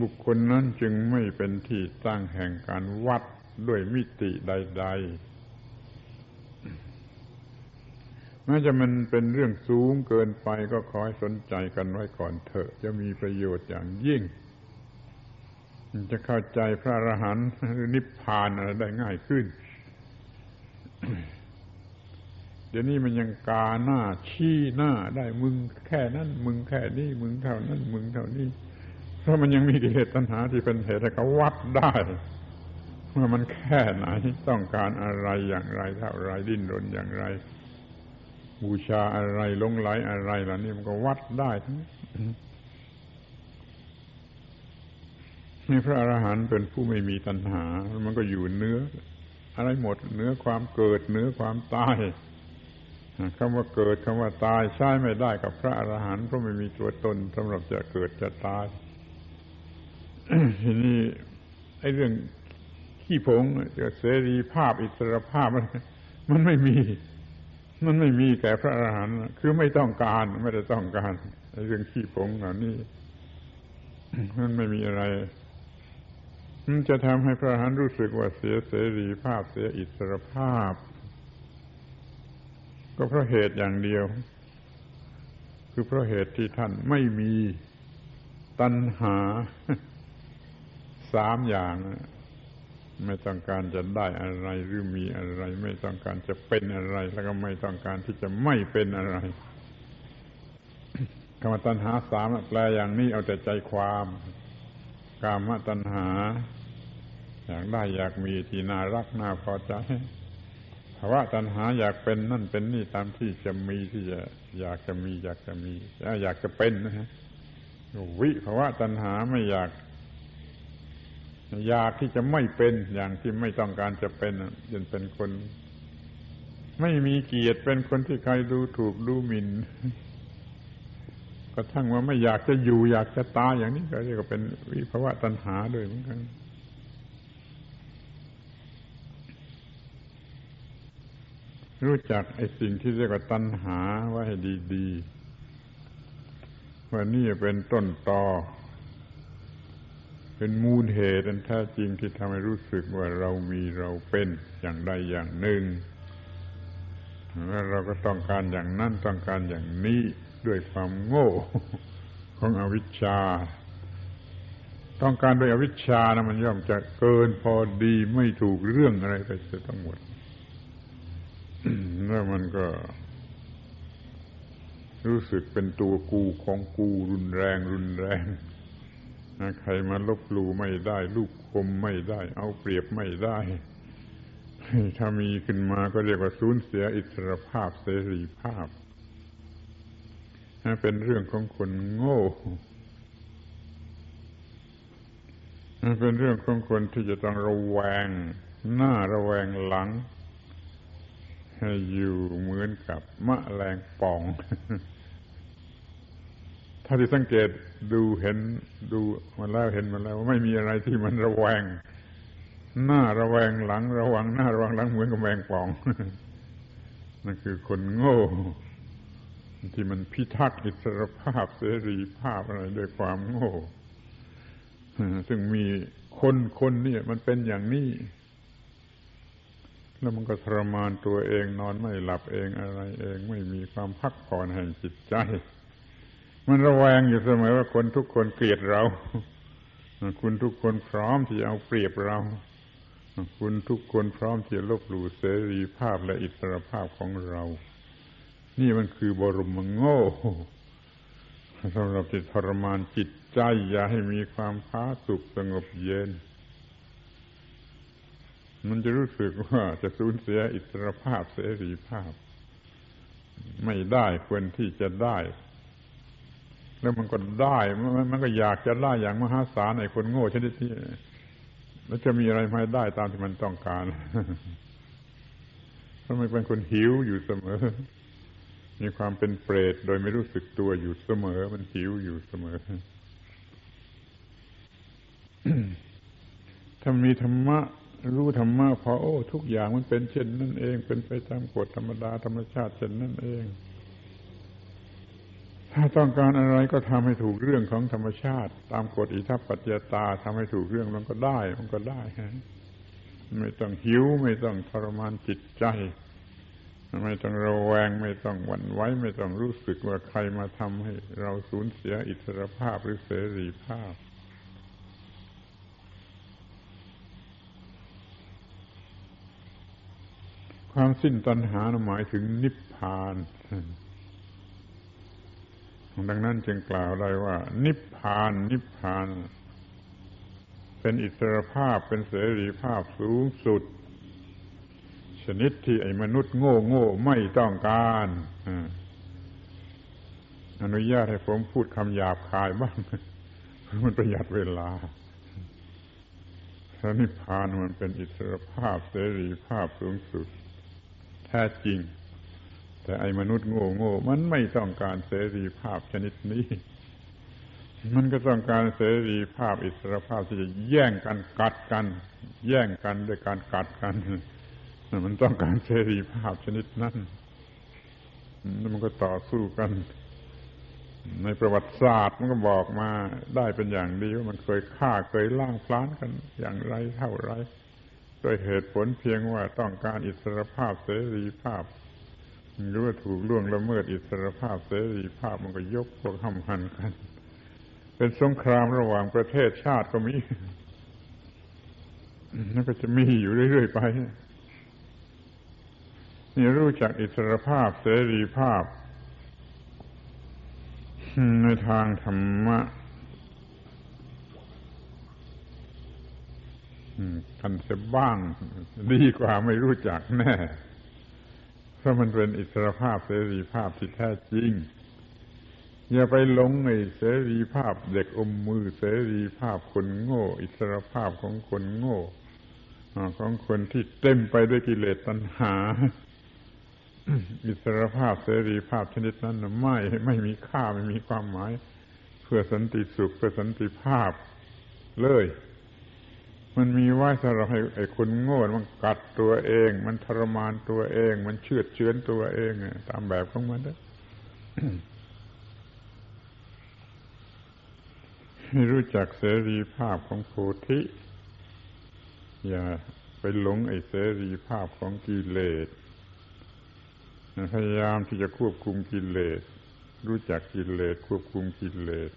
Speaker 1: บุคคลนั้นจึงไม่เป็นที่ตั้งแห่งการวัดด้วยมิติใด ๆ แม้จะมันเป็นเรื่องสูงเกินไปก็ขอให้สนใจกันไว้ก่อนเถอะ จะมีประโยชน์อย่างยิ่ง จะเข้าใจพระอรหันต์หรือนิพพานอะไรได้ง่ายขึ้น เดี๋ยวนี้มันยังกาหน้าชี้หน้าได้มึงแค่นั้น มึงแค่นี้ มึงเท่านั้น มึงเท่านี้เพราะมันยังมีกิเลสตัณหาที่เป็นเหตุให้เขาวัดได้ว่ามันแค่ไหนต้องการอะไรอย่างไรเท่าไรดิ้นรนอย่างไร บูชาอะไรลงไหลอะไรเหล่านี้มันก็วัดได้ทั้งนี่พระอรหันต์เป็นผู้ไม่มีตัณหา มันก็อยู่เนื้อ อะไรหมดเหนือความเกิดเหนือความตายคำว่าเกิดคำว่าตายใช้ไม่ได้กับพระอรหันต์เพราะไม่มีตัวตนสำหรับจะเกิดจะตายทีนี้ไอ้เรื่องขี้ผงจะเสรีภาพอิสรภาพมันไม่มี มันไม่มีแก่พระอรหันต์คือไม่ต้องการไม่ได้ต้องการไอ้เรื่องขี้ผงเหล่านี้มันไม่มีอะไร จะทำให้พระอรหันต์รู้สึกว่าเสียเสรีภาพเสียอิสรภาพ ก็เพราะเหตุอย่างเดียว คือเพราะเหตุที่ท่านไม่มีตัณหาสามอย่างไม่ต้องการจะได้อะไรหรือมีอะไร ไม่ต้องการจะเป็นอะไร แล้วก็ไม่ต้องการที่จะไม่เป็นอะไรคำว่าตัณหาสามแปลอย่างนี้เอาแต่ใจความ กามตัณหา อยากได้อยากมีที่น่ารักน่าพอใจภาวะตัณหาอยากเป็นนั่นเป็นนี่ตามที่จะมีที่จะอยากจะมีอยากจะมีอยากจะเป็นนะฮะวิภาวะตัณหาไม่อยาก อยากที่จะไม่เป็นอย่างที่ไม่ต้องการจะเป็นยันเป็นคน ไม่มีเกียรติเป็นคนที่ใครดูถูกดูหมิน่น กระทั่งว่าไม่อยากจะอยู่อยากจะตายอย่างนี้ก็เรียกว่าเป็นวิภาวะตัณหาด้วยเหมือนกันรู้จักไอ้สิ่งที่เรียกว่าตัณหาไว้ให้ดีๆว่านี่เป็นต้นตอ เป็นมูลเหตุอันแท้จริงที่ทำให้รู้สึกว่าเรามีเราเป็นอย่างใดอย่างหนึ่งแล้วเราก็ต้องการอย่างนั้นต้องการอย่างนี้ ด้วยความโง่ของอวิชชา ต้องการโดยอวิชชานะมันย่อมจะเกินพอดีไม่ถูกเรื่องอะไรไปเสียทั้งหมดแล้วมันก็ รู้สึกเป็นตัวกูของกูรุนแรงรุนแรงใครมาลบลู่ไม่ได้ ลูกคมไม่ได้ เอาเปรียบไม่ได้ถ้ามีขึ้นมาก็เรียกว่าสูญเสียอิสรภาพเสรีภาพ เป็นเรื่องของคนโง่ เป็นเรื่องของคนที่จะต้องระแวง หน้าระแวงหลัง ให้อยู่เหมือนกับมะแรงป่อง ถ้าที่สังเกตดูเห็นดูมาแล้วเห็นมาแล้วว่าไม่มีอะไรที่มันระแวง หน้าระแวงหลัง ระวังหน้าระวังหลังเหมือนกับแมงป่องนั่นคือคนโง่ ที่มันพิทักษ์อิสรภาพเสรีภาพอะไรด้วยความโง่ซึ่งมีคนคนนี่มันเป็นอย่างนี้ แล้วมันก็ทรมานตัวเองนอนไม่หลับเองอะไรเอง ไม่มีความพักผ่อนแห่งจิตใจ มันระแวงอยู่เสมอว่าคนทุกคนเกลียดเรา คุณทุกคนพร้อมที่จะเอาเปรียบเรา คุณทุกคนพร้อมที่จะลบหลู่เสรีภาพและอิสรภาพของเรา นี่มันคือบรมโง่สำหรับจิตทรมานจิตใจ อย่าให้มีความพาสุขสงบเย็น มันจะรู้สึกว่าจะสูญเสียอิสรภาพเสรีภาพ ไม่ได้ควรที่จะได้ แล้วมันก็ได้มันก็อยากจะได้อย่างมหาศาลไอ้คนโง่ชนิดที่แล้วจะมีอะไรมาได้ตามที่มันต้องการเพราะมันเป็นคนหิวอยู่เสมอ มีความเป็นเปรตโดยไม่รู้สึกตัวอยู่เสมอ มันหิวอยู่เสมอ ถ้ามีธรรมะ รู้ธรรมะพอโอ้ ทุกอย่างมันเป็นเช่นนั่นเอง เป็นไปตามกฎธรรมดาธรรมชาติเช่นนั่นเอง ถ้าต้องการอะไรก็ทำให้ถูกเรื่องของธรรมชาติ ตามกฎอิทัปปัจจตาทำให้ถูกเรื่องมันก็ได้ มันก็ได้ฮะไม่ต้องหิวไม่ต้องทรมานจิตใจ ไม่ต้องระแวงไม่ต้องหวั่นไหวไม่ต้องรู้สึกว่าใครมาทำให้เราสูญเสียอิสรภาพหรือเสรีภาพ ความสิ้นตัณหาหมายถึงนิพพาน ดังนั้นจึงกล่าวได้ว่า นิพพาน นิพพาน เป็นอิสรภาพเป็นเสรีภาพสูงสุด ชนิดที่ไอ้มนุษย์โง่โง่ไม่ต้องการอนุญาตให้ผมพูดคำหยาบคายบ้างมันประหยัดเวลาพระนิพพานมันเป็นอิสรภาพเสรีภาพสูงสุดแท้จริง แต่ไอ้มนุษย์โง่โง่มันไม่ต้องการเสรีภาพชนิดนี้ มันก็ต้องการเสรีภาพอิสรภาพที่จะแย่งกันกัดกัน แย่งกันด้วยการกัดกัน มันต้องการเสรีภาพชนิดนั้นแล้วมันก็ต่อสู้กัน ในประวัติศาสตร์มันก็บอกมาได้เป็นอย่างดีว่ามันเคยฆ่าเคยล่างพลานกัน อย่างไรเท่าไรด้วยเหตุผลเพียงว่าต้องการอิสรภาพเสรีภาพหรือว่าถูกล่วงละเมิดอิสรภาพเสรีภาพมันก็ยกพวกห้ำหันกัน เป็นสงครามระหว่างประเทศชาติก็มีนั่นก็จะมีอยู่เรื่อยๆไป นี่รู้จักอิสรภาพเสรีภาพ ในทางธรรมะกันจะบ้าง ดีกว่าไม่รู้จักแน่เพราะมันเป็นอิสรภาพเสรีภาพที่แท้จริง อย่าไปหลงในเสรีภาพเด็กอมมือเสรีภาพคนโง่ อิสรภาพของคนโง่ของคนที่เต็มไปด้วยกิเลสตัณหา อิสรภาพเสรีภาพชนิดนั้นไม่ไม่มีค่าไม่มีความหมาย เพื่อสันติสุขเพื่อสันติภาพเลย มันมีไว้สำหรับให้ไอ้คนโง่มันกัดตัวเอง มันทรมานตัวเอง มันเชือดเชื้อนตัวเองตามแบบของมันได้ให้รู้จักเสรีภาพของโพธิ อย่าไปหลงไอ้เสรีภาพของกิเลส พยายามที่จะควบคุมกิเลส รู้จักกิเลส ควบคุมกิเลส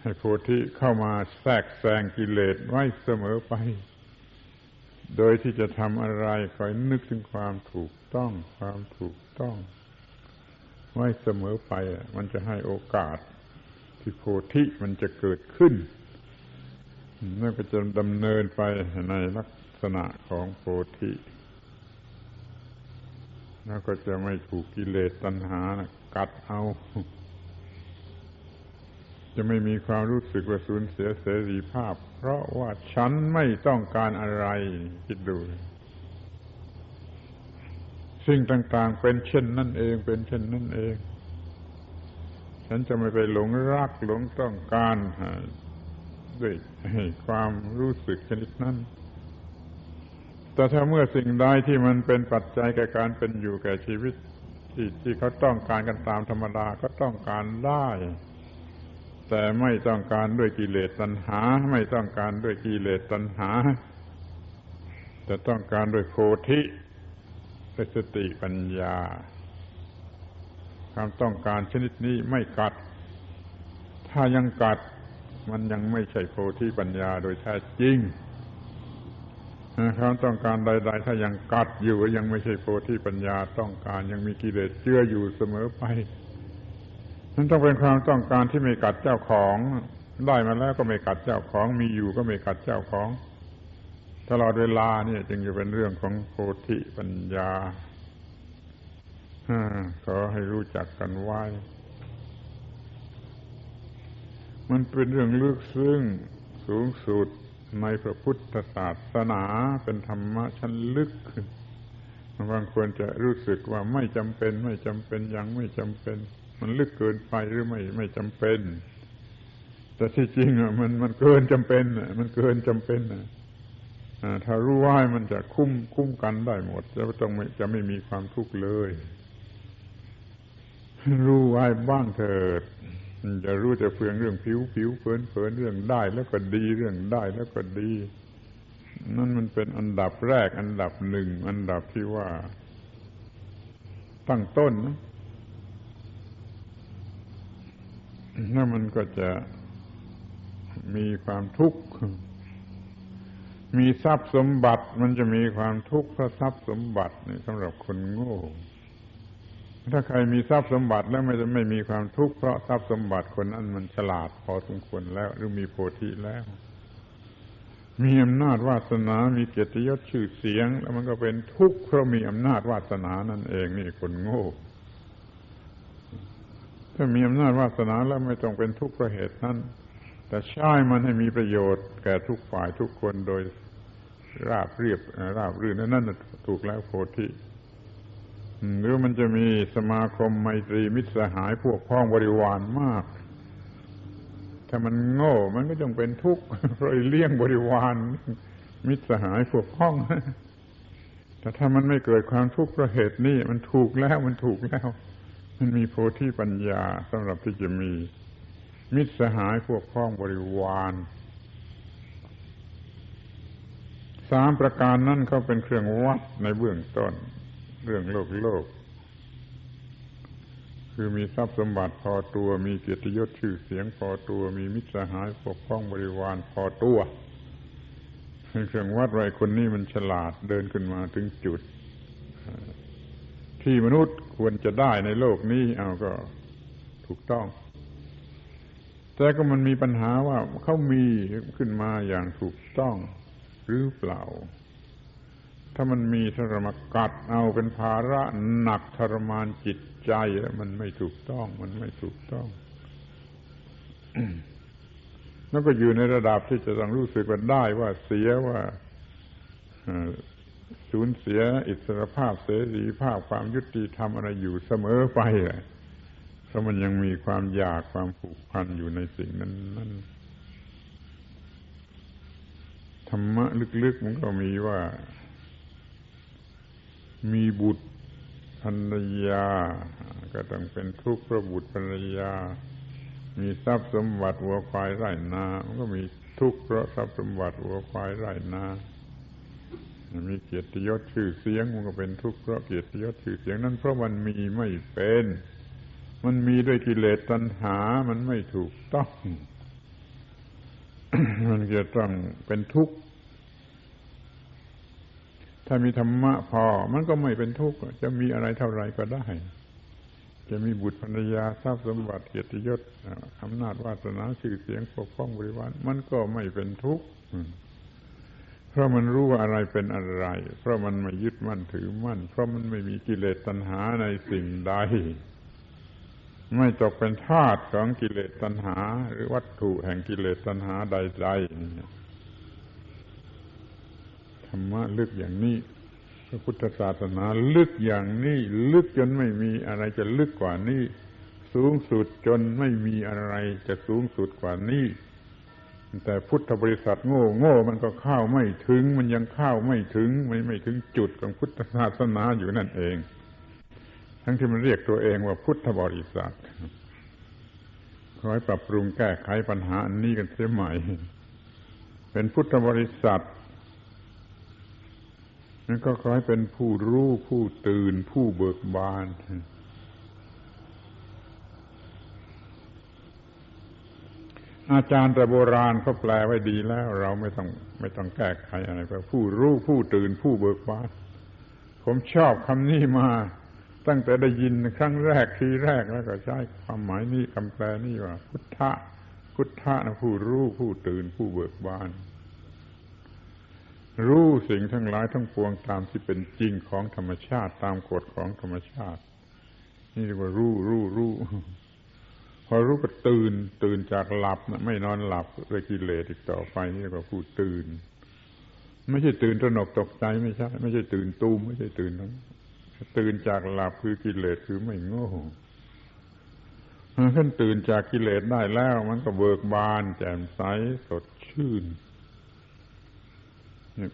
Speaker 1: ให้โพธิเข้ามาแทรกแซงกิเลสไว้เสมอไป โดยที่จะทำอะไรคอยนึกถึงความถูกต้อง ความถูกต้อง ไว้เสมอไป มันจะให้โอกาสที่โพธิมันจะเกิดขึ้นนั่นก็จะดำเนินไปในลักษณะของโพธิ แล้วก็จะไม่ถูกกิเลสตัณหานะกัดเอา จะไม่มีความรู้สึกว่าสูญเสียเสรีภาพ เพราะว่าฉันไม่ต้องการอะไร คิดดู สิ่งต่างๆ เป็นเช่นนั่นเอง เป็นเช่นนั่นเอง ฉันจะไม่ไปหลงรักหลงต้องการด้วยความรู้สึกชนิดนั้น แต่ถ้าเมื่อสิ่งใดที่มันเป็นปัจจัยแก่การเป็นอยู่แก่ชีวิตที่ที่เขาต้องการกันตามธรรมดาก็ต้องการได้ แต่ไม่ต้องการด้วยกิเลสตัณหา ไม่ต้องการด้วยกิเลสตัณหา แต่ต้องการด้วยโพธิด้วยสติปัญญาความต้องการชนิดนี้ไม่กัด ถ้ายังกัดมันยังไม่ใช่โพธิปัญญาโดยแท้จริง ความต้องการใด ๆ ถ้ายังกัดอยู่ยังไม่ใช่โพธิปัญญาต้องการยังมีกิเลสเจืออยู่เสมอไปนั่นต้องเป็นความต้องการที่ไม่กัดเจ้าของ ได้มาแล้วก็ไม่กัดเจ้าของ มีอยู่ก็ไม่กัดเจ้าของ ตลอดเวลาเนี่ยจึงจะเป็นเรื่องของโพธิปัญญาขอให้รู้จักกันไว้ มันเป็นเรื่องลึกซึ้งสูงสุด ในพระพุทธศาสนาเป็นธรรมะชั้นลึกบางคนจะรู้สึกว่าไม่จำเป็น ไม่จำเป็นยังไม่จำเป็น มันลึกเกินไปหรือไม่ไม่จำเป็น แต่ที่จริงอะมันมันเกินจำเป็นอะมันเกินจำเป็นอะถ้ารู้ว่ามันจะคุ้มคุ้มกันได้หมดจะต้องจะไม่มีความทุกข์เลย รู้ไว้บ้างเถิด จะรู้แต่เพียงเรื่องผิวผิวเผินเผินเรื่องได้แล้วก็ดีเรื่องได้แล้วก็ดี นั่นมันเป็นอันดับแรก อันดับหนึ่งอันดับที่ว่า ตั้งต้นนะนั่นมันก็จะมีความทุกข์ มีทรัพย์สมบัติ มันจะมีความทุกข์เพราะทรัพย์สมบัตินี่สำหรับคนโง่ ถ้าใครมีทรัพย์สมบัติแล้วไม่จะไม่มีความทุกข์เพราะทรัพย์สมบัติคนนั้นมันฉลาดพอสมควรแล้ว หรือมีโพธิแล้ว มีอำนาจวาสนา มีเกียรติยศชื่อเสียง แล้วมันก็เป็นทุกข์เพราะมีอำนาจวาสนานั่นเองนี่คนโง่ ถ้ามีอำนาจวาสนาแล้วไม่ต้องเป็นทุกข์เพราะเหตุนั้น แต่ใช้มันให้มีประโยชน์แก่ทุกฝ่ายทุกคนโดยราบเรียบราบรื่นนั่นถูกแล้วโพธิ หรือมันจะมีสมาคมไมตรีมิตรสหายพวกพ้องบริวารมาก ถ้ามันโง่ มันก็จงเป็นทุกข์เพราะเลี้ยงบริวาร มิตรสหายพวกพ้องแต่ถ้ามันไม่เกิดความทุกข์เพราะเหตุนี้มันถูกแล้วมันถูกแล้ว มันมีโพธิปัญญาสำหรับที่จะมี มิตรสหายพวกพ้องบริวารสามประการนั่นเขาเป็นเครื่องวัดในเบื้องต้น เรื่องโลกโลก คือมีทรัพย์สมบัติพอตัว มีเกียรติยศชื่อเสียงพอตัว มีมิตรสหายปกป้องบริวารพอตัวเป็นเครื่องวัดไว้คนนี้มันฉลาดเดินขึ้นมาถึงจุด ที่มนุษย์ควรจะได้ในโลกนี้เอาก็ถูกต้อง แต่ก็มันมีปัญหาว่าเขามีขึ้นมาอย่างถูกต้องหรือเปล่า ถ้ามันมีถ้าเรมกัดเอาเป็นภาระหนักทรมานจิตใจมันไม่ถูกต้อง มันไม่ถูกต้องแล้วก็อยู่ในระดับที่จะต้องรู้สึกว่าได้ว่าเสียว่าสูญเสียอิสรภาพเสรีภาพความยุติธรรมอะไรอยู่เสมอไปเพราะมันยังมีความอยากความผูกพันอยู่ในสิ่งนั้นนั้นธรรมะลึกๆมันก็มีว่า มีบุตรภรรยา ก็ต้องเป็นทุกข์เพราะบุตรภรรยา มีทรัพย์สมบัติวัวควายไร่นามันก็มีทุกข์เพราะทรัพย์สมบัติวัวควายไร่นามีเกียรติยศชื่อเสียงมันก็เป็นทุกข์เพราะเกียรติยศชื่อเสียงนั้นเพราะมันมีไม่เป็น มันมีด้วยกิเลสตัณหา มันไม่ถูกต้อง มันจะต้องเป็นทุกข์ ถ้ามีธรรมะพอ มันก็ไม่เป็นทุกข์ จะมีอะไรเท่าไรก็ได้ จะมีบุตรภรรยาทรัพย์สมบัติเกียรติยศอำนาจวาสนาชื่อเสียงปกป้องบริวารมันก็ไม่เป็นทุกข์เพราะมันรู้ว่าอะไรเป็นอะไร เพราะมันไม่ยึดมั่นถือมั่น เพราะมันไม่มีกิเลสตัณหาในสิ่งใด ไม่ตกเป็นทาสของกิเลสตัณหา หรือวัตถุแห่งกิเลสตัณหาใดๆ รรมะลึกอย่างนี้ พระพุทธศาสนาลึกอย่างนี้ ลึกจนไม่มีอะไรจะลึกกว่านี้ สูงสุดจนไม่มีอะไรจะสูงสุดกว่านี้ แต่พุทธบริษัทโง่โง่มันก็เข้าไม่ถึง มันยังเข้าไม่ถึงไม่ไม่ถึงจุดของพุทธศาสนาอยู่นั่นเอง ทั้งที่มันเรียกตัวเองว่าพุทธบริษัทขอให้ปรับปรุงแก้ไขปัญหาอันนี้กันเสียใหม่ เป็นพุทธบริษัท นั่นก็ขอให้เป็นผู้รู้ผู้ตื่นผู้เบิกบาน อาจารย์แต่โบราณเขาแปลไว้ดีแล้ว เราไม่ต้องไม่ต้องแก้ไขอะไรเพราะผู้รู้ผู้ตื่นผู้เบิกบาน ผมชอบคำนี้มาตั้งแต่ได้ยินครั้งแรกทีแรกแล้วก็ใช้ความหมายนี้คำแปลนี่ว่า พุทธะพุทธะนะผู้รู้ผู้ตื่นผู้เบิกบาน รู้สิ่งทั้งหลายทั้งปวงตามที่เป็นจริงของธรรมชาติตามกฎของธรรมชาติ นี่เรียกว่ารู้รู้รู้พอรู้ก็ตื่น ตื่นจากหลับไม่นอนหลับเลยกิเลสอีกต่อไปนี่เรียกว่าผู้ตื่น ไม่ใช่ตื่นตระหนกตกใจไม่ใช่ ไม่ใช่ตื่นตูมไม่ใช่ตื่นนั้นตื่นจากหลับคือกิเลสคือไม่โง่ขึ้นตื่นจากกิเลสได้แล้ว มันก็เบิกบาน แจ่มใสสดชื่น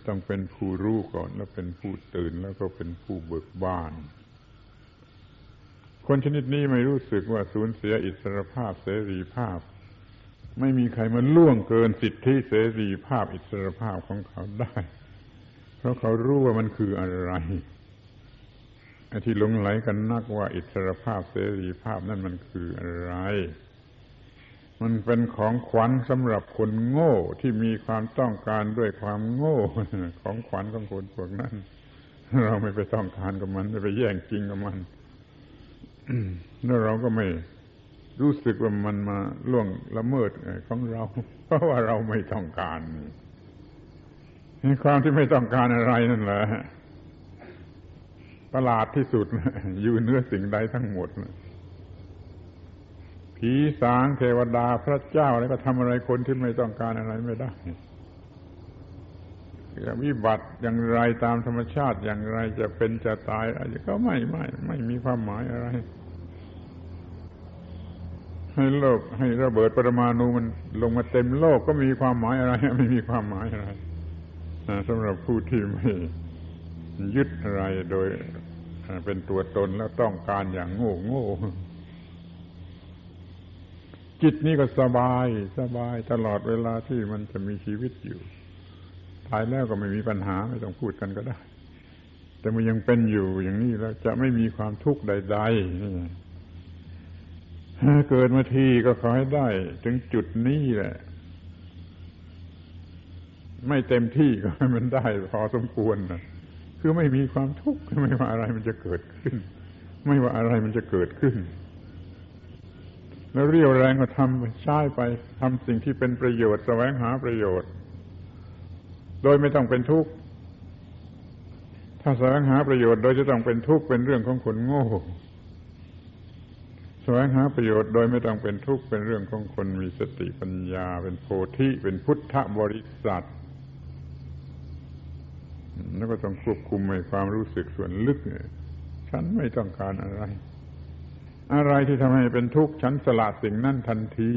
Speaker 1: ต้องเป็นผู้รู้ก่อน แล้วเป็นผู้ตื่นแล้วก็เป็นผู้เบิกบาน คนชนิดนี้ไม่รู้สึกว่าสูญเสียอิสรภาพเสรีภาพ ไม่มีใครมาล่วงเกินสิทธิเสรีภาพอิสรภาพของเขาได้ เพราะเขารู้ว่ามันคืออะไรที่หลงไหลกันนักว่าอิสรภาพเสรีภาพนั่นมันคืออะไร มันเป็นของขวัญสำหรับคนโง่ที่มีความต้องการด้วยความโง่ ของขวัญของคนพวกนั้น เราไม่ไปต้องการกับมันไม่ไปแย่งจริงกับมันแล้วเราก็ไม่รู้สึกว่ามันมาล่วงละเมิดของเรา เพราะว่าเราไม่ต้องการความที่ไม่ต้องการอะไรนั่นแหละประหลาดที่สุดอยู่เนื้อสิ่งใดทั้งหมด ผีสางเทวดาพระเจ้าอะไรก็ทำอะไรคนที่ไม่ต้องการอะไรไม่ได้วิบัติอย่างไรตามธรรมชาติอย่างไรจะเป็นจะตายอะไรก็ไม่ไม่ไม่มีความหมายอะไร ให้โลกให้ระเบิดปรมาณูมันลงมาเต็มโลกก็มีความหมายอะไร ไม่มีความหมายอะไรสำหรับผู้ที่ไม่ยึดอะไรโดยเป็นตัวตนแล้วต้องการอย่างโง่โง่ จิตนี้ก็สบายสบายตลอดเวลาที่มันจะมีชีวิตอยู่ ตายแล้วก็ไม่มีปัญหาไม่ต้องพูดกันก็ได้ แต่มันยังเป็นอยู่อย่างนี้แล้วจะไม่มีความทุกข์ใดๆเกิดมาทีก็ขอให้ได้ ถึงจุดนี้แหละ ไม่เต็มที่ก็ให้มันได้ พอสมควรนะคือไม่มีความทุกข์ไม่ว่าอะไรมันจะเกิดขึ้น ไม่ว่าอะไรมันจะเกิดขึ้น แล้วเรียวแรงก็ทำใช้ไปทำสิ่งที่เป็นประโยชน์แสวงหาประโยชน์ โดยไม่ต้องเป็นทุกข์ถ้าแสวงหาประโยชน์โดยจะต้องเป็นทุกข์เป็นเรื่องของคนโง่แสวงหาประโยชน์โดยไม่ต้องเป็นทุกข์เป็นเรื่องของคนมีสติปัญญา เป็นโพธิเป็นพุทธบริษัทแล้วก็ต้องควบคุมในความรู้สึกส่วนลึก ฉันไม่ต้องการอะไร อะไรที่ทำให้เป็นทุกข์ฉันสละสิ่งนั้นทันที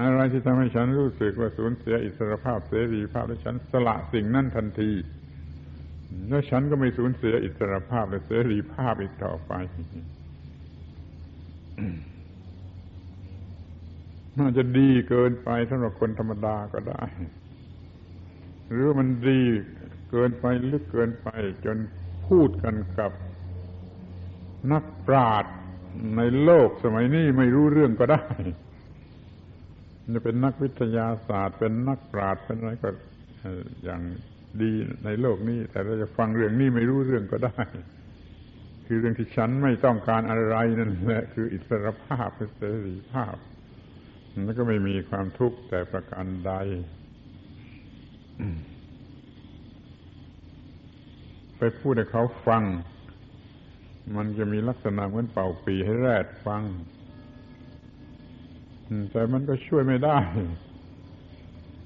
Speaker 1: อะไรที่ทำให้ฉันรู้สึกว่าสูญเสียอิสรภาพเสรีภาพแล้วฉันสละสิ่งนั้นทันที แล้วฉันก็ไม่สูญเสียอิสรภาพและเสรีภาพอีกต่อไปน่าจะดีเกินไปสำหรับคนธรรมดาก็ได้ หรือมันดีเกินไปลึกเกินไปจนพูดกันกับ นักปราชญ์ในโลกสมัยนี้ไม่รู้เรื่องก็ได้จะเป็นนักวิทยาศาสตร์ เป็นนักปราชญ์เป็นอะไรก็อย่างดีในโลกนี้ แต่เราจะฟังเรื่องนี้ไม่รู้เรื่องก็ได้ คือเรื่องที่ฉันไม่ต้องการอะไรนั่นแหละคืออิสรภาพเสรีภาพแล้วก็ไม่มีความทุกข์แต่ประการใดไปพูดให้เขาฟัง มันจะมีลักษณะเหมือนเป่าปีให้แรดฟัง แต่มันก็ช่วยไม่ได้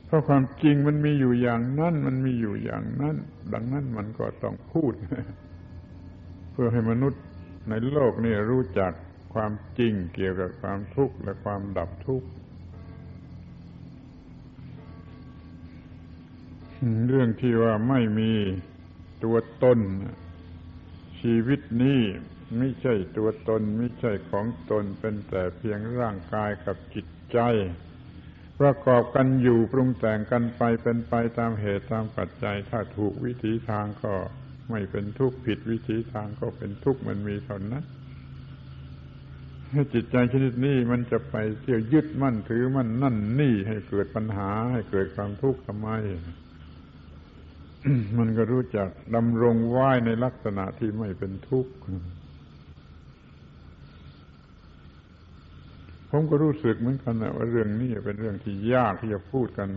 Speaker 1: เพราะความจริงมันมีอยู่อย่างนั้น มันมีอยู่อย่างนั้น ดังนั้นมันก็ต้องพูด เพื่อให้มนุษย์ในโลกนี้รู้จักความจริงเกี่ยวกับความทุกข์และความดับทุกข์เรื่องที่ว่าไม่มีตัวตน ชีวิตนี้ไม่ใช่ตัวตนไม่ใช่ของตนเป็นแต่เพียงร่างกายกับจิตใจ ประกอบกันอยู่ปรุงแต่งกันไปเป็นไปตามเหตุตามปัจจัย ถ้าถูกวิธีทางก็ไม่เป็นทุกข์ผิดวิธีทางก็เป็นทุกข์มันมีเท่านั้นให้จิตใจชนิดนี้มันจะไปเที่ยวยึดมั่นถือมั่นนั่นนี่ให้เกิดปัญหาให้เกิดความทุกข์ทำไม มันก็รู้จักดำรงไหวในลักษณะที่ไม่เป็นทุกข์ ผมก็รู้สึกเหมือนกันนะว่าเรื่องนี้เป็นเรื่องที่ยากที่จะพูดกัน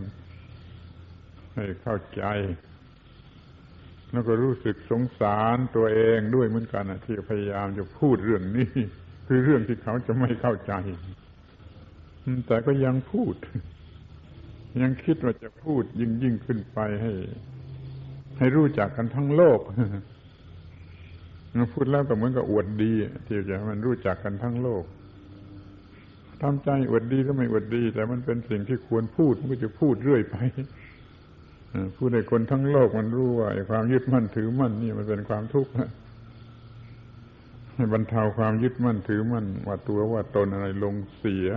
Speaker 1: ให้เข้าใจ แล้วก็รู้สึกสงสารตัวเองด้วยเหมือนกันนะที่พยายามจะพูดเรื่องนี้ คือเรื่องที่เขาจะไม่เข้าใจ แต่ก็ยังพูด ยังคิดว่าจะพูดยิ่งยิ่งขึ้นไปให้ ให้รู้จักกันทั้งโลกพูดแล้วก็เหมือนกับอวดดีที่จะมันรู้จักกันทั้งโลกทำใจอวดดีก็ไม่อวดดี แต่มันเป็นสิ่งที่ควรพูดมันก็จะพูดเรื่อยไปพูดให้คนทั้งโลกมันรู้ว่าความยึดมั่นถือมั่นนี่มันเป็นความทุกข์ให้บรรเทาความยึดมั่นถือมั่นว่าตัวว่าตนอะไรลงเสีย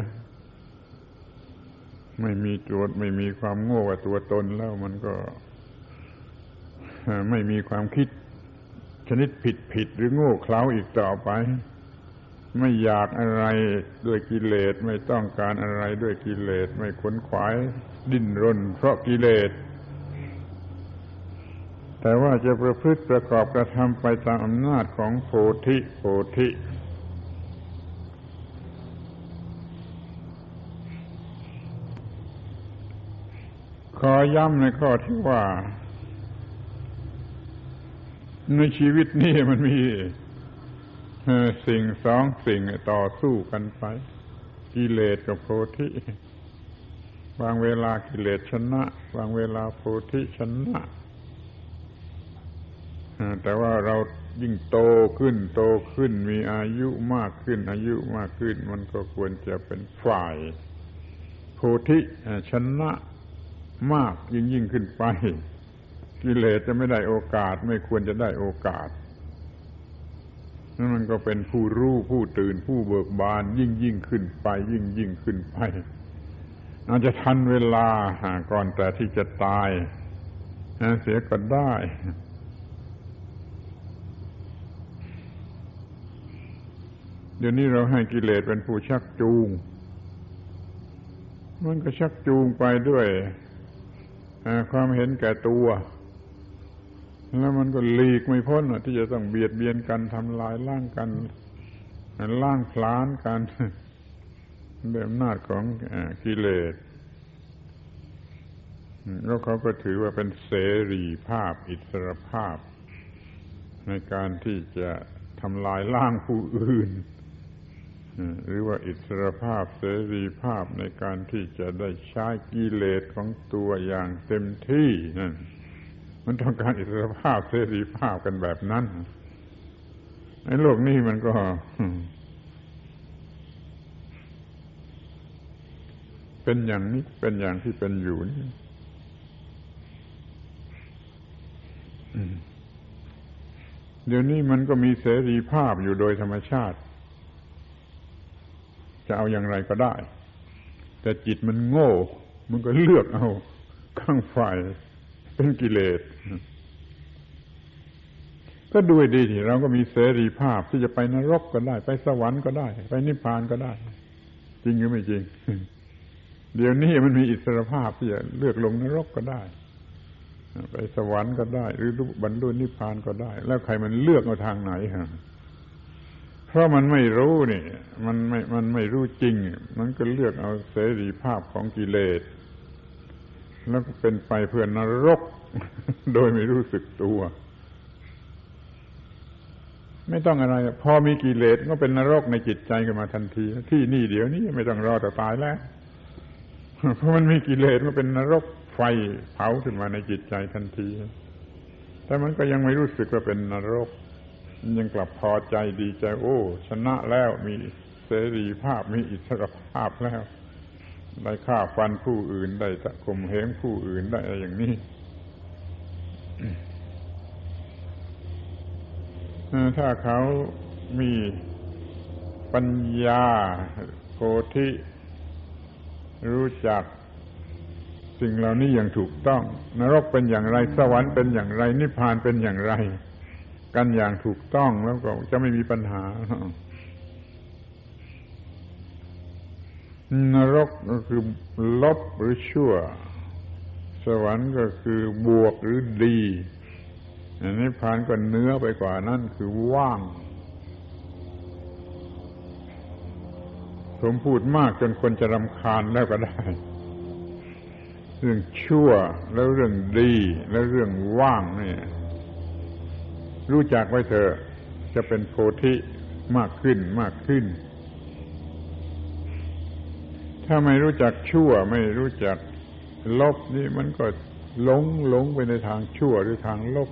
Speaker 1: ไม่มีตัวไม่มีความโง่ว่าตัวตนแล้วมันก็ ไม่มีความคิดชนิดผิดผิดหรือโง่เขลาอีกต่อไป ไม่อยากอะไรด้วยกิเลสไม่ต้องการอะไรด้วยกิเลสไม่ขนขวาย ดิ้นรน เพราะกิเลส แต่ว่าจะประพฤติประกอบกระทำไปตามอำนาจของโพธิโพธิขอย้ำในข้อที่ว่า ในชีวิตนี้มันมีสิ่งสองสิ่งต่อสู้กันไป กิเลสกับโพธิบางเวลากิเลสชนะ บางเวลาโพธิชนะแต่ว่าเรายิ่งโตขึ้นโตขึ้นมีอายุมากขึ้น อายุมากขึ้น มันก็ควรจะเป็นฝ่าย โพธิชนะมากยิ่งยิ่งขึ้นไป กิเลสจะไม่ได้โอกาส ไม่ควรจะได้โอกาสนั่นมันก็เป็นผู้รู้ผู้ตื่นผู้เบิกบาน ยิ่งยิ่งขึ้นไป ยิ่งยิ่งขึ้นไปอาจจะทันเวลาก่อนแต่ที่จะตายเสียก็ได้เดี๋ยวนี้เราให้กิเลสเป็นผู้ชักจูง มันก็ชักจูงไปด้วยความเห็นแก่ตัว แล้วมันก็หลีกไม่พ้นที่จะต้องเบียดเบียนกันทำลายล่างกันล่างพลานกันด้วยอำนาจของกิเลสแล้วเขาก็ถือว่าเป็นเสรีภาพอิสรภาพ ในการที่จะทำลายล่างผู้อื่น หรือว่าอิสรภาพเสรีภาพในการที่จะได้ใช้กิเลสของตัวอย่างเต็มที่นั่น มันต้องการอิสรภาพเสรีภาพกันแบบนั้นในโลกนี้มันก็เป็นอย่างนี้เป็นอย่างที่เป็นอยู่นี่เดี๋ยวนี้มันก็มีเสรีภาพอยู่โดยธรรมชาติ จะเอาอย่างไรก็ได้ แต่จิตมันโง่ มันก็เลือกเอาข้างฝ่ายเป็นกิเลส ก็ด้วยดีที่เราก็มีเสรีภาพที่จะไปนรกก็ได้ ไปสวรรค์ก็ได้ ไปนิพพานก็ได้ จริงหรือไม่จริง เดี๋ยวนี้มันมีอิสรภาพที่จะเลือกลงนรกก็ได้ ไปสวรรค์ก็ได้ หรือบรรลุนิพพานก็ได้ แล้วใครมันเลือกเอาทางไหนฮะเพราะมันไม่รู้นี่ มันไม่มันไม่รู้จริง มันก็เลือกเอาเสรีภาพของกิเลสแล้วก็เป็นไปเพื่อนรก โดยไม่รู้สึกตัว ไม่ต้องอะไร พอมีกิเลสก็เป็นนรกในจิตใจขึ้นมาทันที ที่นี่เดี๋ยวนี้ไม่ต้องรอแต่ตายแล้ว เพราะมันมีกิเลสก็เป็นนรกไฟเผาขึ้นมาในจิตใจทันที แต่มันก็ยังไม่รู้สึกว่าเป็นนรก ยังกลับพอใจดีใจโอ้ ชนะแล้วมีเสรีภาพมีอิสรภาพแล้วได้ฆ่าฟันผู้อื่นได้ตะข่มเหงผู้อื่นได้อะไรอย่างนี้ ถ้าเขามีปัญญาโพธิรู้จัก สิ่งเหล่านี้อย่างถูกต้อง นรกเป็นอย่างไร สวรรค์เป็นอย่างไร นิพพานเป็นอย่างไร กันอย่างถูกต้องแล้วก็จะไม่มีปัญหานรกก็คือลบหรือชั่ว สวรรค์ก็คือบวกหรือดี นิพพานก็เนื้อไปกว่านั้นคือว่าง ผมพูดมากจนคนจะรำคาญแล้วก็ได้ เรื่องชั่วแล้วเรื่องดีแล้วเรื่องว่างนี่รู้จักไว้เถอะจะเป็นโพธิมากขึ้นมากขึ้น ถ้าไม่รู้จักชั่วไม่รู้จักลบนี่มันก็หลงหลงไปในทางชั่วหรือทางลบ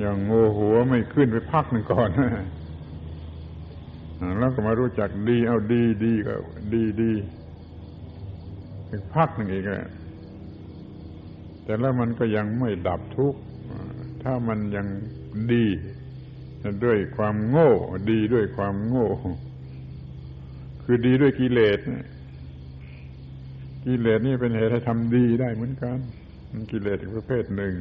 Speaker 1: อย่างโง่หัวไม่ขึ้นไปพักหนึ่งก่อน แล้วก็มารู้จักดี เอาดีดีก็ ดีดีอีกพักหนึ่งอีกแล้วแต่แล้วมันก็ยังไม่ดับทุกข์ ถ้ามันยังดีด้วยความโง่ ดีด้วยความโง่ คือดีด้วยกิเลสกิเลสนี่เป็นเหตุให้ทำดีได้เหมือนกันมันกิเลสอีกประเภทหนึ่ง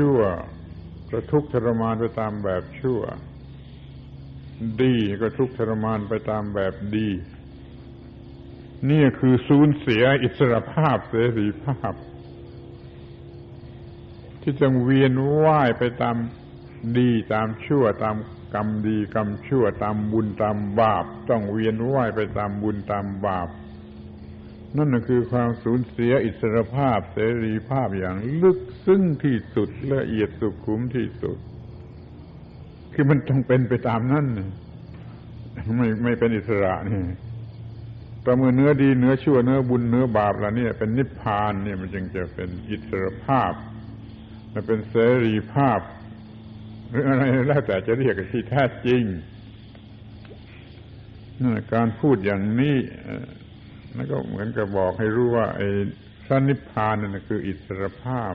Speaker 1: ชั่วก็ทุกข์ทรมานไปตามแบบชั่ว ดีก็ทุกข์ทรมานไปตามแบบดี นี่คือสูญเสียอิสรภาพเสรีภาพ ที่จะเวียนว่ายไปตามดีตามชั่วตามกรรมดีกรรมชั่วตามบุญตามบาป ต้องเวียนว่ายไปตามบุญตามบาป นั่นคือความสูญเสียอิสรภาพเสรีภาพอย่างลึกซึ้งที่สุดละเอียดสุขุมที่สุด คือมันต้องเป็นไปตามนั้นไม่ไม่เป็นอิสระนี่ต่เมื่อเนื้อดีเนื้อชั่วเนื้อบุญเนื้อบาปแล้วเนี่ย เป็นนิพพานเนี่ยมันจึงจะเป็นอิสรภาพจะเป็นเสรีภาพ หรืออะไรแล้วแต่จะเรียกที่แท้จริงการพูดอย่างนี้ นั่นก็เหมือนกับบอกให้รู้ว่า ไอ้สันนิพพานนั่นคืออิสรภาพ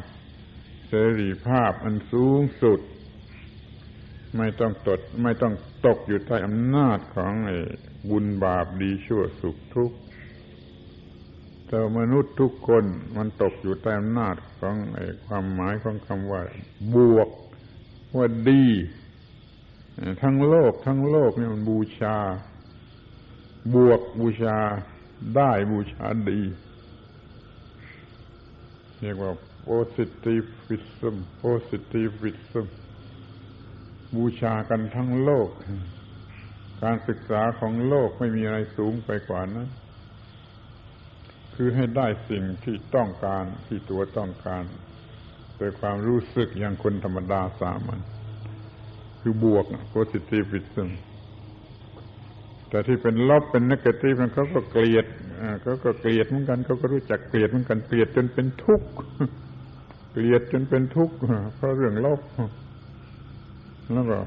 Speaker 1: เสรีภาพอันสูงสุด ไม่ต้องตด ไม่ต้องตกอยู่ใต้อำนาจของไอ้บุญบาปดีชั่วสุขทุกข์แต่มนุษย์ทุกคนมันตกอยู่ใต้อำนาจของไอ้ความหมายของคำว่า บวกว่าดี ทั้งโลก ทั้งโลกนี่มันบูชา บวกบูชา ได้บูชาดีเรียกว่า positivism positivism บูชากันทั้งโลก การศึกษาของโลกไม่มีอะไรสูงไปกว่านั้นคือให้ได้สิ่งที่ต้องการที่ตัวต้องการ โดยความรู้สึกอย่างคนธรรมดาสามัญคือบวก positivism แต่ที่เป็นลบเป็นนักตีมันเขาก็เกลียดเขาก็เกลียดเหมือนกันเขาก็รู้จักเกลียดเหมือนกันเกลียดจนเป็นทุกข์เกลียดจนเป็นทุกข์เพราะเรื่องลบแล้วก็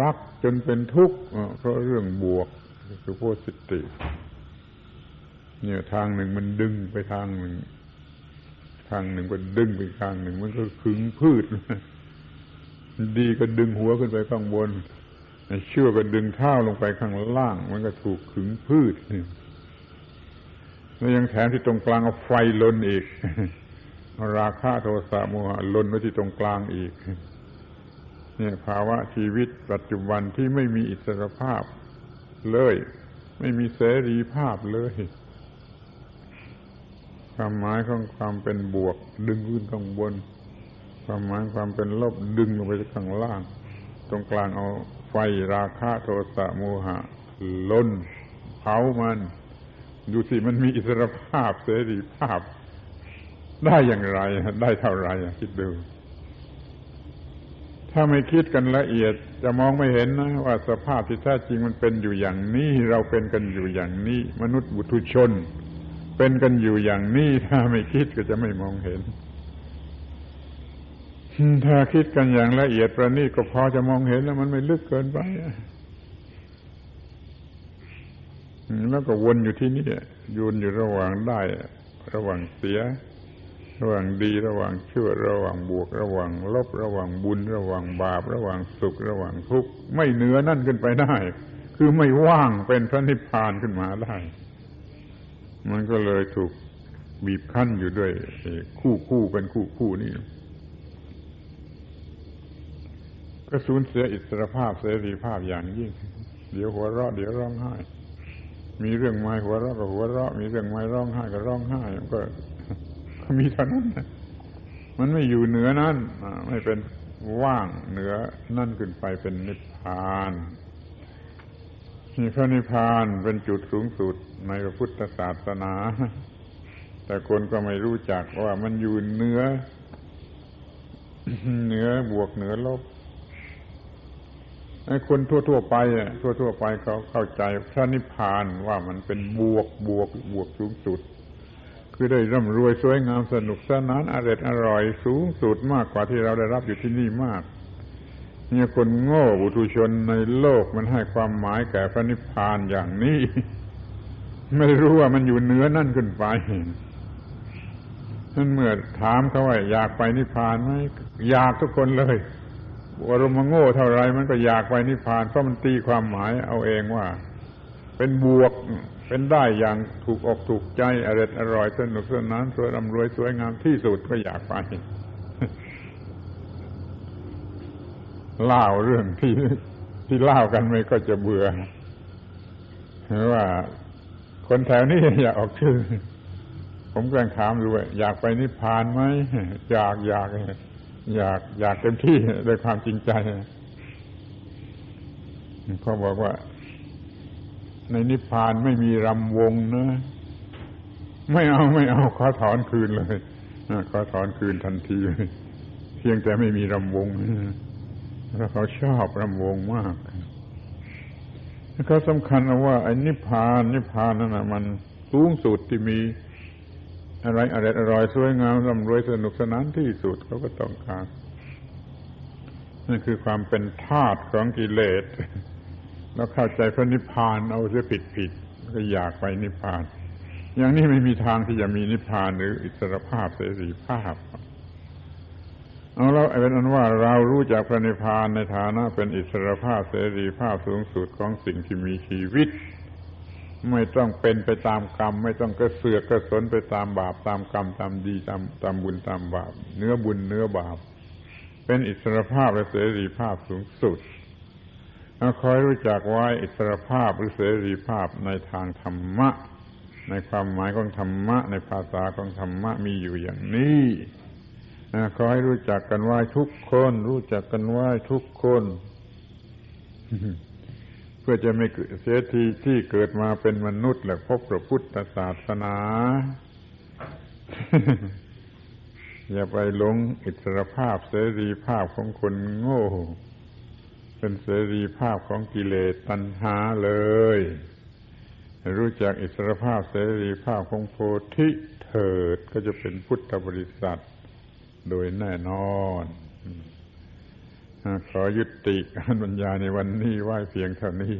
Speaker 1: รักจนเป็นทุกข์เพราะเรื่องบวกคือโพสิทีฟเนี่ยทางหนึ่งมันดึงไปทางหนึ่ง ทางหนึ่งก็ดึงไปทางหนึ่ง มันก็ขึงพืช ดีก็ดึงหัวขึ้นไปข้างบน เชื่อก็ดึงเท้าลงไปข้างล่าง มันก็ถูกขึงพืชแล้วยังแถมที่ตรงกลางเอาไฟลนอีก ราคะโทสะโมหะลนไว้ที่ตรงกลางอีก เนี่ยภาวะชีวิตปัจจุบันที่ไม่มีอิสรภาพเลย ไม่มีเสรีภาพเลยความหมายของความเป็นบวก ดึงขึ้นข้างบน ความหมายความเป็นลบดึงลงไปข้างล่าง ตรงกลางเอา ไฟราคะโทสะโมหะล้นเผามัน ดูสิมันมีอิสรภาพเสรีภาพ ได้อย่างไร ได้เท่าไรคิดดู ถ้าไม่คิดกันละเอียดจะมองไม่เห็นนะ ว่าสภาพที่แท้จริงมันเป็นอยู่อย่างนี้ เราเป็นกันอยู่อย่างนี้ มนุษย์บุตุชน เป็นกันอยู่อย่างนี้ ถ้าไม่คิดก็จะไม่มองเห็น ถ้าคิดกันอย่างละเอียดประณีตก็พอจะมองเห็นแล้วมันไม่ลึกเกินไปแล้วก็วนอยู่ที่นี่ยูนอยู่ระหว่างได้ ระหว่างเสีย ระหว่างดี ระหว่างชั่ว ระหว่างบวก ระหว่างลบ ระหว่างบุญ ระหว่างบาป ระหว่างสุข ระหว่างทุกข์ไม่เหนือนั่นขึ้นไปได้ คือไม่ว่างเป็นพระนิพพานขึ้นมาได้ มันก็เลยถูกบีบคั้นอยู่ด้วยคู่คู่เป็นคู่คู่นี่ ก็สูญเสียอิสรภาพเสรีภาพอย่างยิ่ง เดี๋ยวหัวเราะเดี๋ยวร้องไห้ มีเรื่องไม้หัวเราะก็หัวเราะ มีเรื่องไม้ร้องไห้ก็ร้องไห้ก็มีเท่านั้นมันไม่อยู่เหนือนั้นไม่เป็นว่างเหนือนั่นขึ้นไปเป็นนิพพานนี่พระนิพพานเป็นจุดสูงสุดในพระพุทธศาสนา แต่คนก็ไม่รู้จักว่ามันอยู่เหนือ เหนือบวกเหนือลบ คนทั่ว ๆ ไปทั่ว ๆ ไปเขาเข้าใจพระนิพพานว่ามันเป็นบวกบวกบวกสูงสุด คือได้ร่ำรวยสวยงามสนุกสนานอร่อยอร่อยสูงสุดมากกว่าที่เราได้รับอยู่ที่นี่มากเนี่ยคนโง่บุตุชนในโลกมันให้ความหมายแก่พระนิพพานอย่างนี้ ไม่รู้ว่ามันอยู่เหนือนั่นขึ้นไปนั่นเมื่อถามเขาว่าอยากไปนิพพานไหมอยากทุกคนเลย อารมณ์โง่เท่าไรมันก็อยากไปนิพพานเพราะมันตีความหมายเอาเองว่า เป็นบวกเป็นได้อย่างถูกอกถูกใจอร่อยอร่อยสนุกสนานสวยร่ำรวยสวยงามที่สุดก็อยากไปเล่าเรื่องที่ที่เล่ากันไม่ก็จะเบื่อหรือว่า คนแถวนี้อยากออกชื่อ ผมกำลังถามดูว่าอยากไปนิพพานไหมอยากอยาก อยากอยากเต็มที่ด้วยความจริงใจเขาบอกว่า ในนิพพานไม่มีรำวงนะไม่เอาไม่เอาขอถอนคืนเลยขอถอนคืนทันทีเลยเพียงแต่ไม่มีรำวงแล้วเขาชอบรำวงมากเขาสำคัญว่าไอ้นิพพานนิพพานนั่นนะมันสูงสุดที่มี อะไรอร่อยอร่อยสวยงามร่ำรวยสนุกสนานที่สุดเขาก็ต้องการนั่นคือความเป็นธาตุของกิเลสแล้วเข้าใจพระนิพพานเอาเสียผิดผิดก็อยากไปนิพพาน อย่างนี้ไม่มีทางที่จะมีนิพพานหรืออิสรภาพเสรีภาพเอาแล้วเป็นอันว่าเรารู้จักพระนิพพานในฐานะเป็นอิสรภาพเสรีภาพสูงสุดของสิ่งที่มีชีวิต ไม่ต้องเป็นไปตามกรรม ไม่ต้องกระเสือกกระสนไปตามบาปตามกรรมตามดีตามตามบุญตามบาป เนื้อบุญเนื้อบาป เป็นอิสรภาพและเสรีภาพสูงสุดคอยรู้จักไว้อิสรภาพหรือเสรีภาพในทางธรรมะ ในความหมายของธรรมะ ในภาษาของธรรมะมีอยู่อย่างนี้ขอให้รู้จักกันไว้ทุกคน รู้จักกันไว้ทุกคน เพื่อจะไม่เสียทีที่เกิดมาเป็นมนุษย์และพบพระพุทธศาสนา อย่าไปหลงอิสรภาพเสรีภาพของคนโง่ เป็นเสรีภาพของกิเลสตัณหาเลย รู้จักอิสรภาพเสรีภาพของโพธิเถิดก็จะเป็นพุทธบริษัท โดยแน่นอน ขอยุติการบรรยายในวันนี้ไว้เพียงเท่านี้